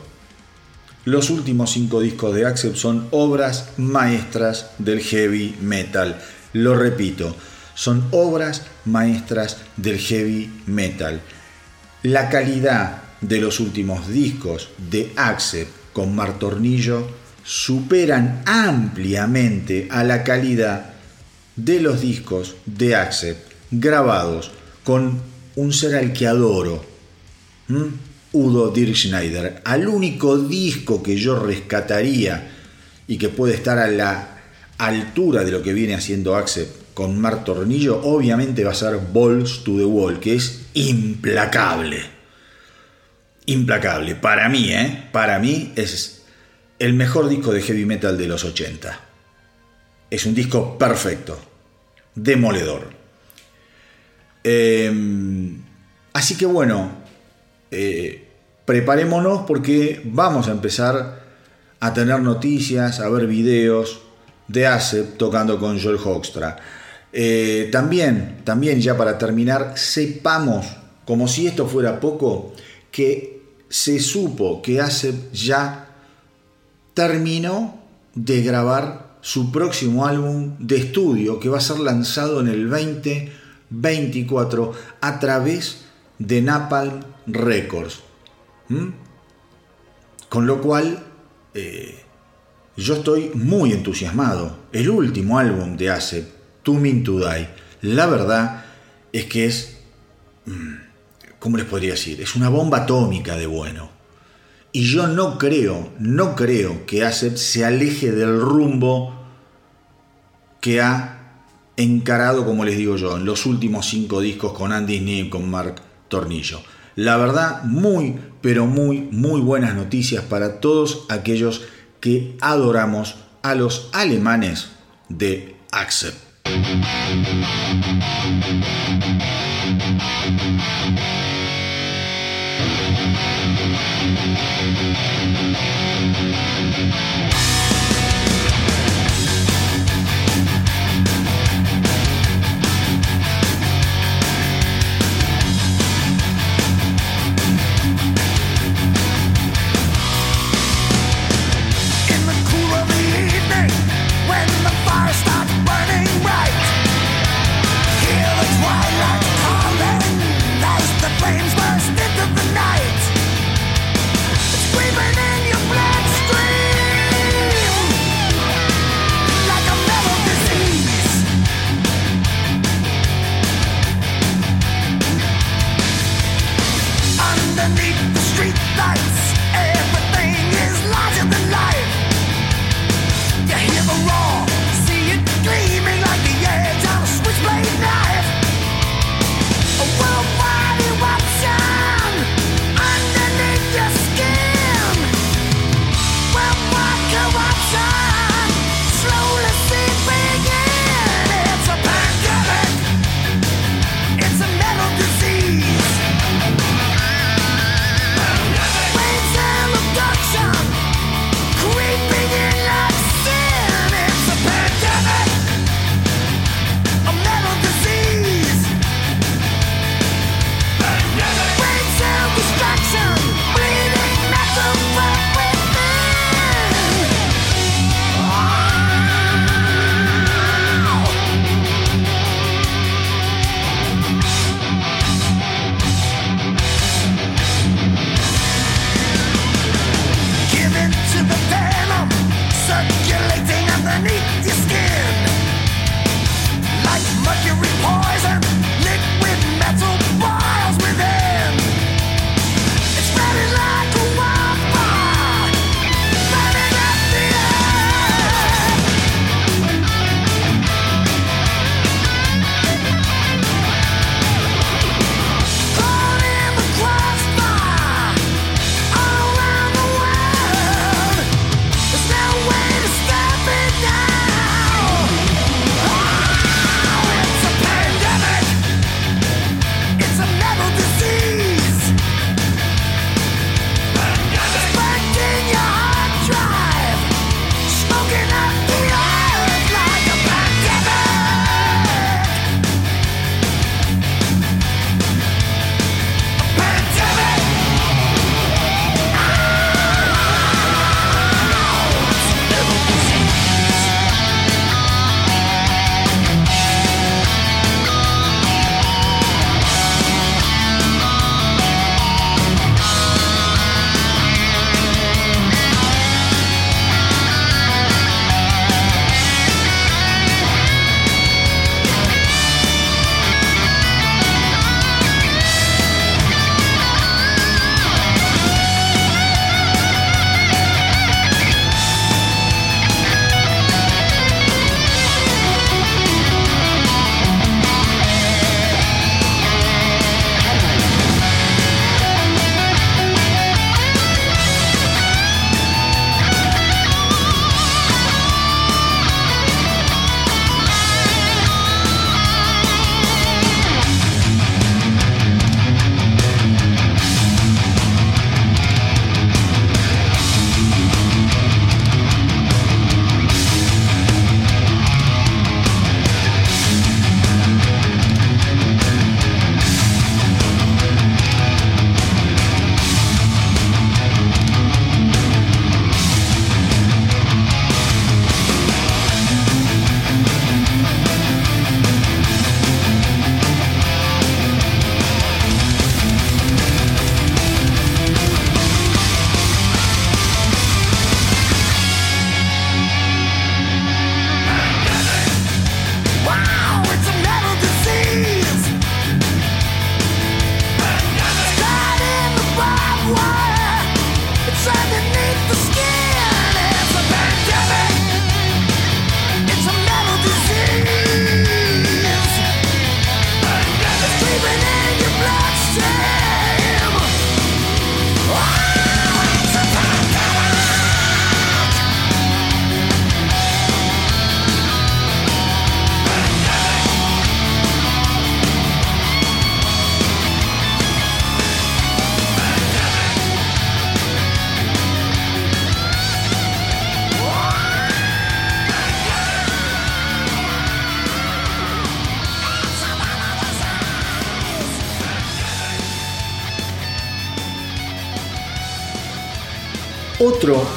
Los últimos cinco discos de Accept son obras maestras del heavy metal. Lo repito, son obras maestras del heavy metal. La calidad de los últimos discos de Accept con Mar Tornillo superan ampliamente a la calidad de los discos de Accept grabados con un ser al que adoro, Udo Dirk Schneider, al único disco que yo rescataría y que puede estar a la altura de lo que viene haciendo Accept con Mar Tornillo, obviamente va a ser Balls to the Wall, que es implacable. Implacable. Para mí, ¿eh? Para mí es el mejor disco de heavy metal de los 80. Es un disco perfecto, demoledor. Em, así que bueno, eh, preparémonos porque vamos a empezar a tener noticias, a ver videos de ASEP tocando con Joel Hoekstra. Eh, también, también ya para terminar, sepamos, como si esto fuera poco, que se supo que ASEP ya terminó de grabar su próximo álbum de estudio que va a ser lanzado en el 2024 a través de Napalm Records. Con lo cual, eh, yo estoy muy entusiasmado. El último álbum de Ace, Die, la verdad es que es, mm, ¿cómo les podría decir? Es una bomba atómica de bueno. Y yo no creo, no creo que ASEP se aleje del rumbo que ha encarado, como les digo yo, en los últimos cinco discos con Andy Snee con Mark Tornillo. La verdad, muy, pero muy, muy buenas noticias para todos aquellos que adoramos a los alemanes de ASEP. Otro,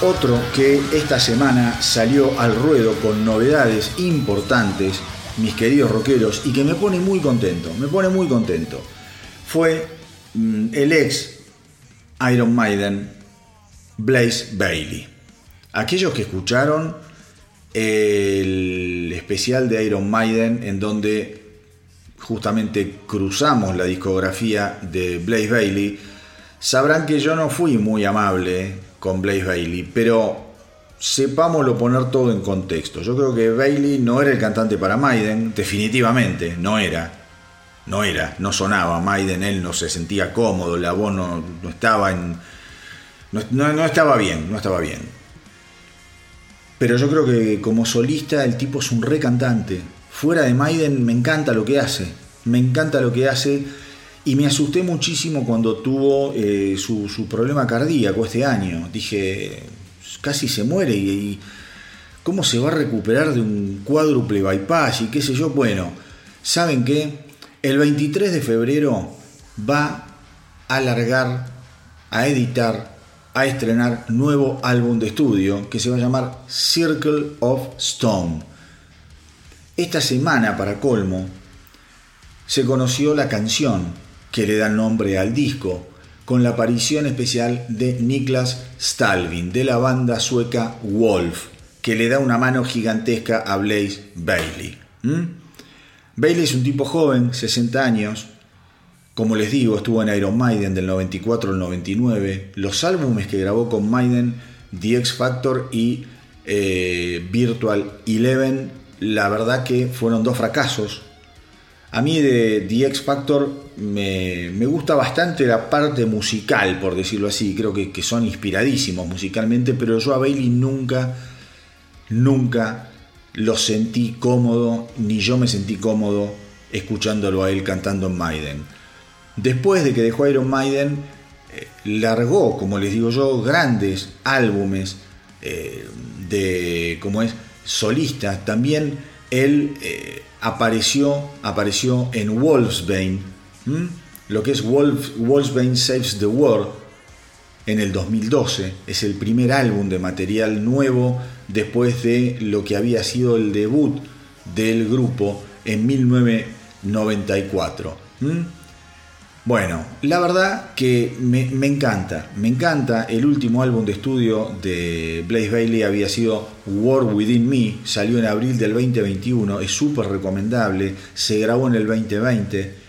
otro que esta semana salió al ruedo con novedades importantes, mis queridos rockeros, y que me pone muy contento, me pone muy contento, fue mm, el ex Iron Maiden, Blaze Bailey. Aquellos que escucharon el especial de Iron Maiden en donde justamente cruzamos la discografía de Blaze Bailey, sabrán que yo no fui muy amable con Blaze Bailey, pero sepámoslo poner todo en contexto. Yo creo que Bailey no era el cantante para Maiden, definitivamente, no era. No era, no sonaba Maiden, él no se sentía cómodo, la voz no, estaba en. No, estaba bien, no estaba bien. Pero yo creo que como solista el tipo es un re cantante. Fuera de Maiden me encanta lo que hace. Me encanta lo que hace y me asusté muchísimo cuando tuvo eh, su, problema cardíaco este año. Dije, casi se muere y, cómo se va a recuperar de un cuádruple bypass y qué sé yo. Bueno, ¿saben qué? El 23 de febrero va a largar, a editar, a estrenar nuevo álbum de estudio que se va a llamar Circle of Stone. Esta semana, para colmo, se conoció la canción que le da nombre al disco, con la aparición especial de Niklas Stalvin de la banda sueca Wolf, que le da una mano gigantesca a Blaze Bailey. Bailey es un tipo joven, 60 años, como les digo, estuvo en Iron Maiden del 94 al 99. Los álbumes que grabó con Maiden, The X Factor y eh, Virtual Eleven, la verdad que fueron dos fracasos. A mí de The X Factor me, gusta bastante la parte musical, por decirlo así. Creo que, son inspiradísimos musicalmente, pero yo a Bailey nunca, nunca lo sentí cómodo, ni yo me sentí cómodo escuchándolo a él cantando en Maiden. Después de que dejó Iron Maiden, eh, largó, como les digo yo, grandes álbumes eh, de, como es, solistas. También él... Eh, apareció, apareció en Wolfsbane, lo que es Wolf, Wolfsbane Saves the World, en el 2012. Es el primer álbum de material nuevo después de lo que había sido el debut del grupo en 1994. Bueno, la verdad que me, encanta, me encanta. El último álbum de estudio de Blaze Bailey había sido War Within Me, salió en abril del 2021, es súper recomendable, se grabó en el 2020.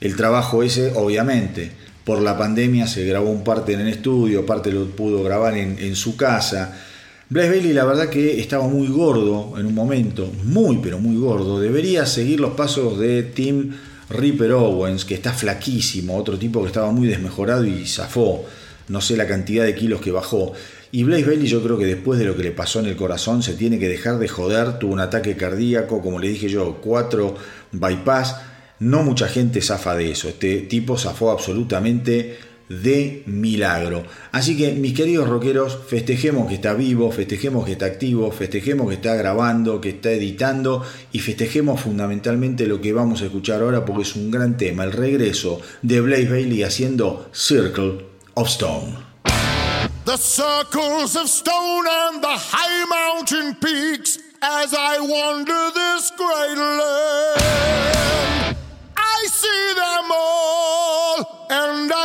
El trabajo ese, obviamente, por la pandemia se grabó un parte en el estudio, parte lo pudo grabar en, en su casa. Blaze Bailey la verdad que estaba muy gordo en un momento, muy pero muy gordo. Debería seguir los pasos de Tim Ripper Owens, que está flaquísimo, otro tipo que estaba muy desmejorado y zafó, no sé la cantidad de kilos que bajó. Y Blaze Bailey yo creo que después de lo que le pasó en el corazón se tiene que dejar de joder, tuvo un ataque cardíaco, como le dije yo, cuatro bypass, no mucha gente zafa de eso, este tipo zafó absolutamente de milagro. Así que mis queridos rockeros, festejemos que está vivo, festejemos que está activo, festejemos que está grabando, que está editando y festejemos fundamentalmente lo que vamos a escuchar ahora porque es un gran tema, el regreso de Blaze Bailey haciendo Circle of Stone. The circles of stone and the high mountain peaks as I wander this great land. I see them all and I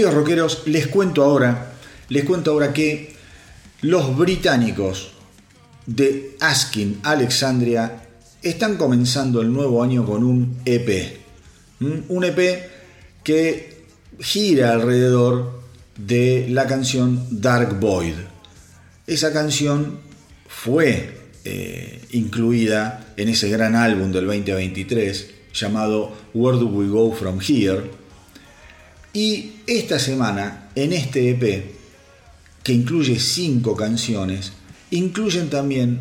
queridos rockeros, les cuento ahora, les cuento ahora que los británicos de Askin Alexandria están comenzando el nuevo año con un EP. ¿Mm? Un EP que gira alrededor de la canción Dark Void. Esa canción fue eh, incluida en ese gran álbum del 2023 llamado Where Do We Go From Here. Y esta semana, en este EP, que incluye cinco canciones, incluyen también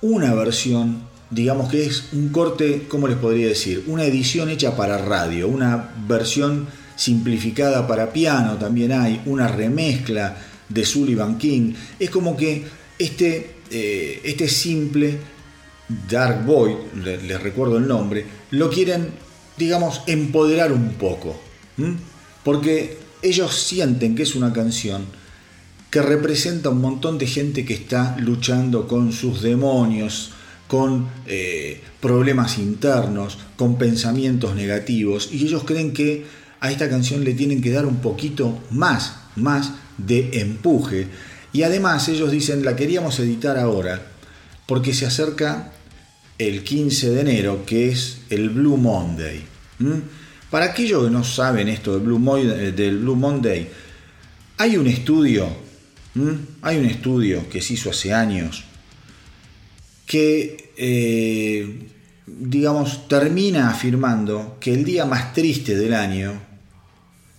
una versión, digamos que es un corte, ¿cómo les podría decir? Una edición hecha para radio, una versión simplificada para piano también hay, una remezcla de Sullivan King. Es como que este, eh, este simple Dark Void, les recuerdo el nombre, lo quieren, digamos, empoderar un poco. Porque ellos sienten que es una canción que representa un montón de gente que está luchando con sus demonios, con eh, problemas internos, con pensamientos negativos, y ellos creen que a esta canción le tienen que dar un poquito más, más de empuje. Y además ellos dicen, la queríamos editar ahora, porque se acerca el 15 de enero, que es el Blue Monday. Para aquellos que no saben esto del Blue, Monday, del Blue Monday, hay un estudio, hay un estudio que se hizo hace años, que, eh, digamos, termina afirmando que el día más triste del año,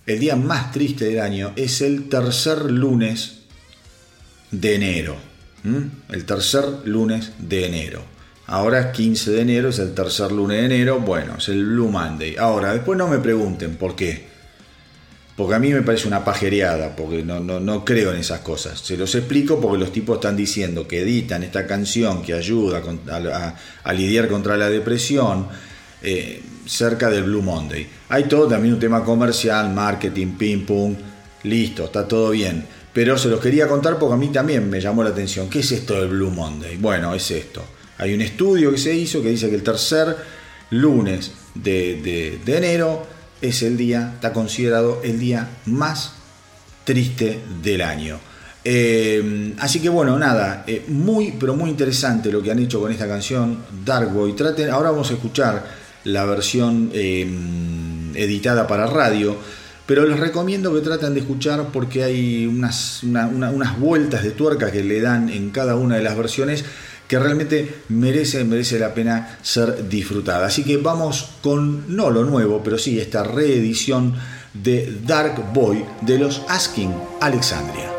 el día más triste del año es el tercer lunes de enero. El tercer lunes de enero. Ahora 15 de enero es el tercer lunes de enero, bueno, es el Blue Monday. Ahora, después no me pregunten por qué. Porque a mí me parece una pajereada, porque no, no, creo en esas cosas. Se los explico porque los tipos están diciendo que editan esta canción que ayuda a, lidiar contra la depresión eh, cerca del Blue Monday. Hay todo también un tema comercial, marketing, ping pong, listo, está todo bien. Pero se los quería contar porque a mí también me llamó la atención. ¿Qué es esto del Blue Monday? Bueno, es esto hay un estudio que se hizo que dice que el tercer lunes de, enero es el día, está considerado el día más triste del año. Eh, así que bueno, nada, eh, muy pero muy interesante lo que han hecho con esta canción, Dark Boy. Traten, ahora vamos a escuchar la versión eh, editada para radio, pero les recomiendo que traten de escuchar porque hay unas, unas vueltas de tuerca que le dan en cada una de las versiones que realmente merece, merece la pena ser disfrutada. Así que vamos con, no lo nuevo, pero sí esta reedición de Dark Boy de los Asking Alexandria.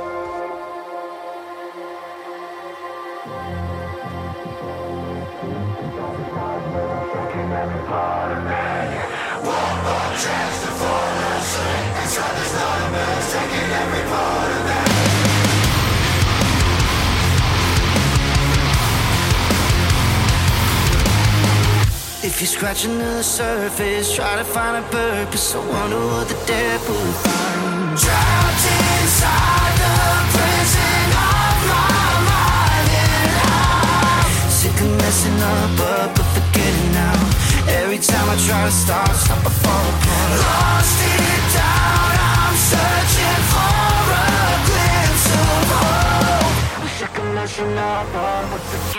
If you're scratching the surface, try to find a purpose. I wonder what the depth will find. Trapped inside the prison of my mind, and I'm sick of messing up, but, but forgetting now. Every time I try to start, stop, I fall apart. Lost it down, I'm searching for a glimpse of hope. Sick of messing up, but, but forgetting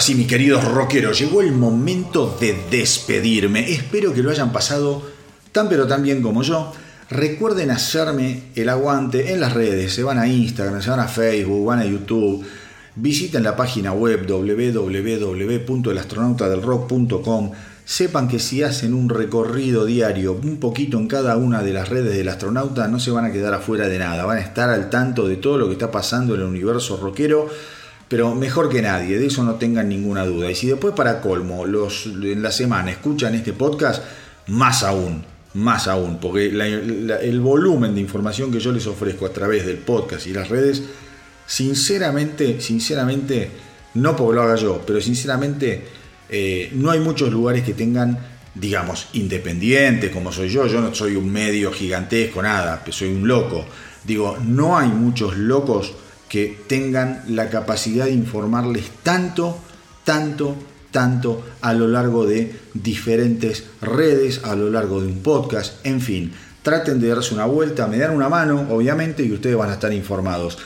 ahora sí, mis queridos rockeros, llegó el momento de despedirme. Espero que lo hayan pasado tan pero tan bien como yo. Recuerden hacerme el aguante en las redes. Se van a Instagram, se van a Facebook, van a YouTube. Visiten la página web www.elastronautadelrock.com. Sepan que si hacen un recorrido diario, un poquito en cada una de las redes del astronauta, no se van a quedar afuera de nada. Van a estar al tanto de todo lo que está pasando en el universo rockero pero mejor que nadie, de eso no tengan ninguna duda. Y si después para colmo, los en la semana escuchan este podcast, más aún, más aún, porque el volumen de información que yo les ofrezco a través del podcast y las redes, sinceramente, sinceramente, no porque lo haga yo, pero sinceramente, eh, no hay muchos lugares que tengan, digamos, independientes como soy yo, yo no soy un medio gigantesco, nada, soy un loco. Digo, no hay muchos locos que tengan la capacidad de informarles tanto, tanto, tanto a lo largo de diferentes redes, a lo largo de un podcast, en fin. Traten de darse una vuelta, me dan una mano, obviamente, y ustedes van a estar informados.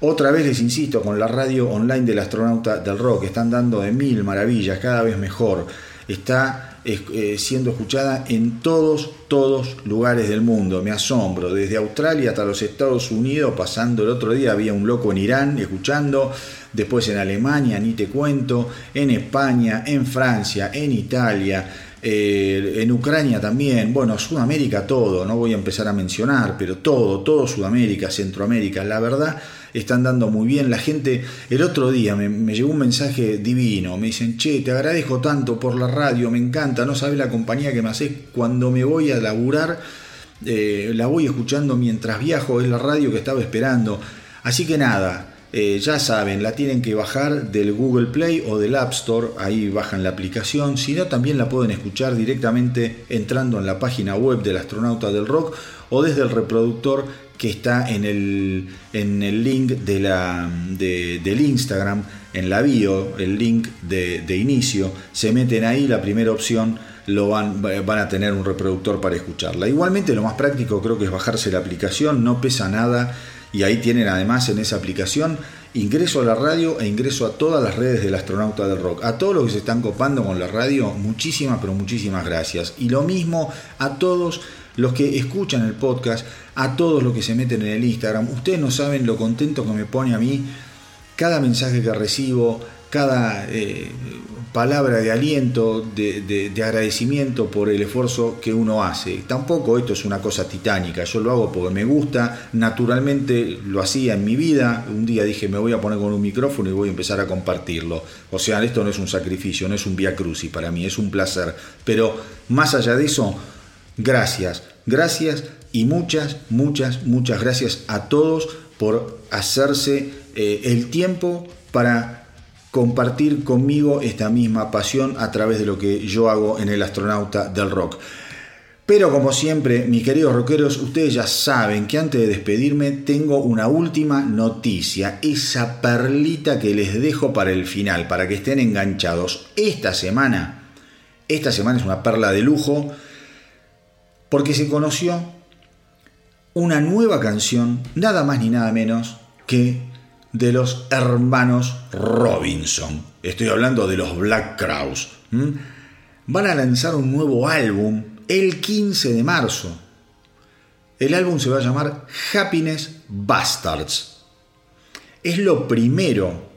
Otra vez les insisto con la radio online del astronauta del rock, están dando de mil maravillas, cada vez mejor. Está eh, siendo escuchada en todos, todos lugares del mundo. Me asombro, desde Australia hasta los Estados Unidos, pasando el otro día había un loco en Irán escuchando, después en Alemania, ni te cuento, en España, en Francia, en Italia. eh, en Ucrania también, bueno, Sudamérica todo, no voy a empezar a mencionar, pero todo, todo Sudamérica, Centroamérica, la verdad están dando muy bien. La gente, el otro día me, llegó un mensaje divino, me dicen, che, te agradezco tanto por la radio, me encanta, no sabes la compañía que me haces cuando me voy a laburar, eh, la voy escuchando mientras viajo, es la radio que estaba esperando. Así que nada, eh, ya saben, la tienen que bajar del Google Play o del App Store, ahí bajan la aplicación, si no también la pueden escuchar directamente entrando en la página web del astronauta del rock o desde el reproductor que está en el, en el link de la, de- del Instagram, en la bio, el link de, de inicio, se meten ahí, la primera opción lo van, van a tener un reproductor para escucharla. Igualmente lo más práctico creo que es bajarse la aplicación, no pesa nada y ahí tienen además en esa aplicación ingreso a la radio e ingreso a todas las redes del astronauta del rock. A todos los que se están copando con la radio, muchísimas pero muchísimas gracias. Y lo mismo a todos los que escuchan el podcast, a todos los que se meten en el Instagram. Ustedes no saben lo contento que me pone a mí cada mensaje que recibo, cada eh, palabra de aliento, de, de- de agradecimiento por el esfuerzo que uno hace. Tampoco esto es una cosa titánica, yo lo hago porque me gusta, naturalmente lo hacía en mi vida, un día dije me voy a poner con un micrófono y voy a empezar a compartirlo. O sea, esto no es un sacrificio, no es un via crucis para mí, es un placer. Pero más allá de eso, gracias, gracias y muchas, muchas, muchas gracias a todos por hacerse eh, el tiempo para compartir conmigo esta misma pasión a través de lo que yo hago en el astronauta del rock. Pero como siempre, mis queridos rockeros, ustedes ya saben que antes de despedirme tengo una última noticia, esa perlita que les dejo para el final, para que estén enganchados. Esta semana, esta semana es una perla de lujo, porque se conoció una nueva canción, nada más ni nada menos que de los hermanos Robinson. Estoy hablando de los Black Crowes. Van a lanzar un nuevo álbum el 15 de marzo. El álbum se va a llamar Happiness Bastards. Es lo primero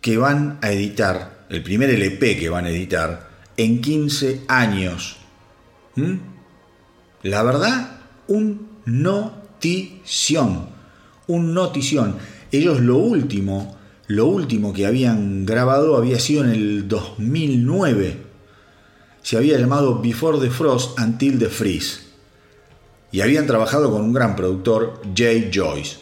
que van a editar, el primer LP que van a editar en 15 años. La verdad, un notición. Un notición. Ellos lo último, lo último que habían grabado había sido en el 2009. Se había llamado Before the Frost Until the Freeze. Y habían trabajado con un gran productor, Jay Joyce.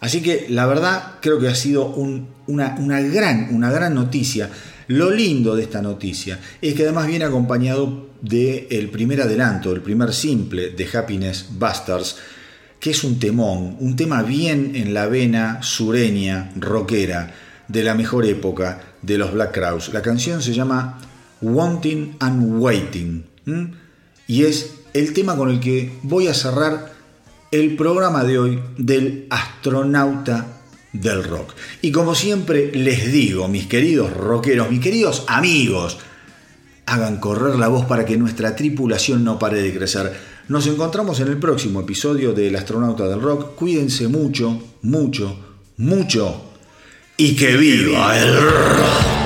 Así que la verdad creo que ha sido un- una, una gran, una gran noticia. Lo lindo de esta noticia es que además viene acompañado del primer adelanto, el primer simple de Happiness Bastards, que es un temón, un tema bien en la vena sureña, rockera, de la mejor época de los Black Crowes. La canción se llama Wanting and Waiting y es el tema con el que voy a cerrar el programa de hoy del astronauta del rock. Y como siempre les digo, mis queridos rockeros, mis queridos amigos, hagan correr la voz para que nuestra tripulación no pare de crecer. Nos encontramos en el próximo episodio del Astronauta del Rock. Cuídense mucho, mucho, mucho. Y que viva el rock.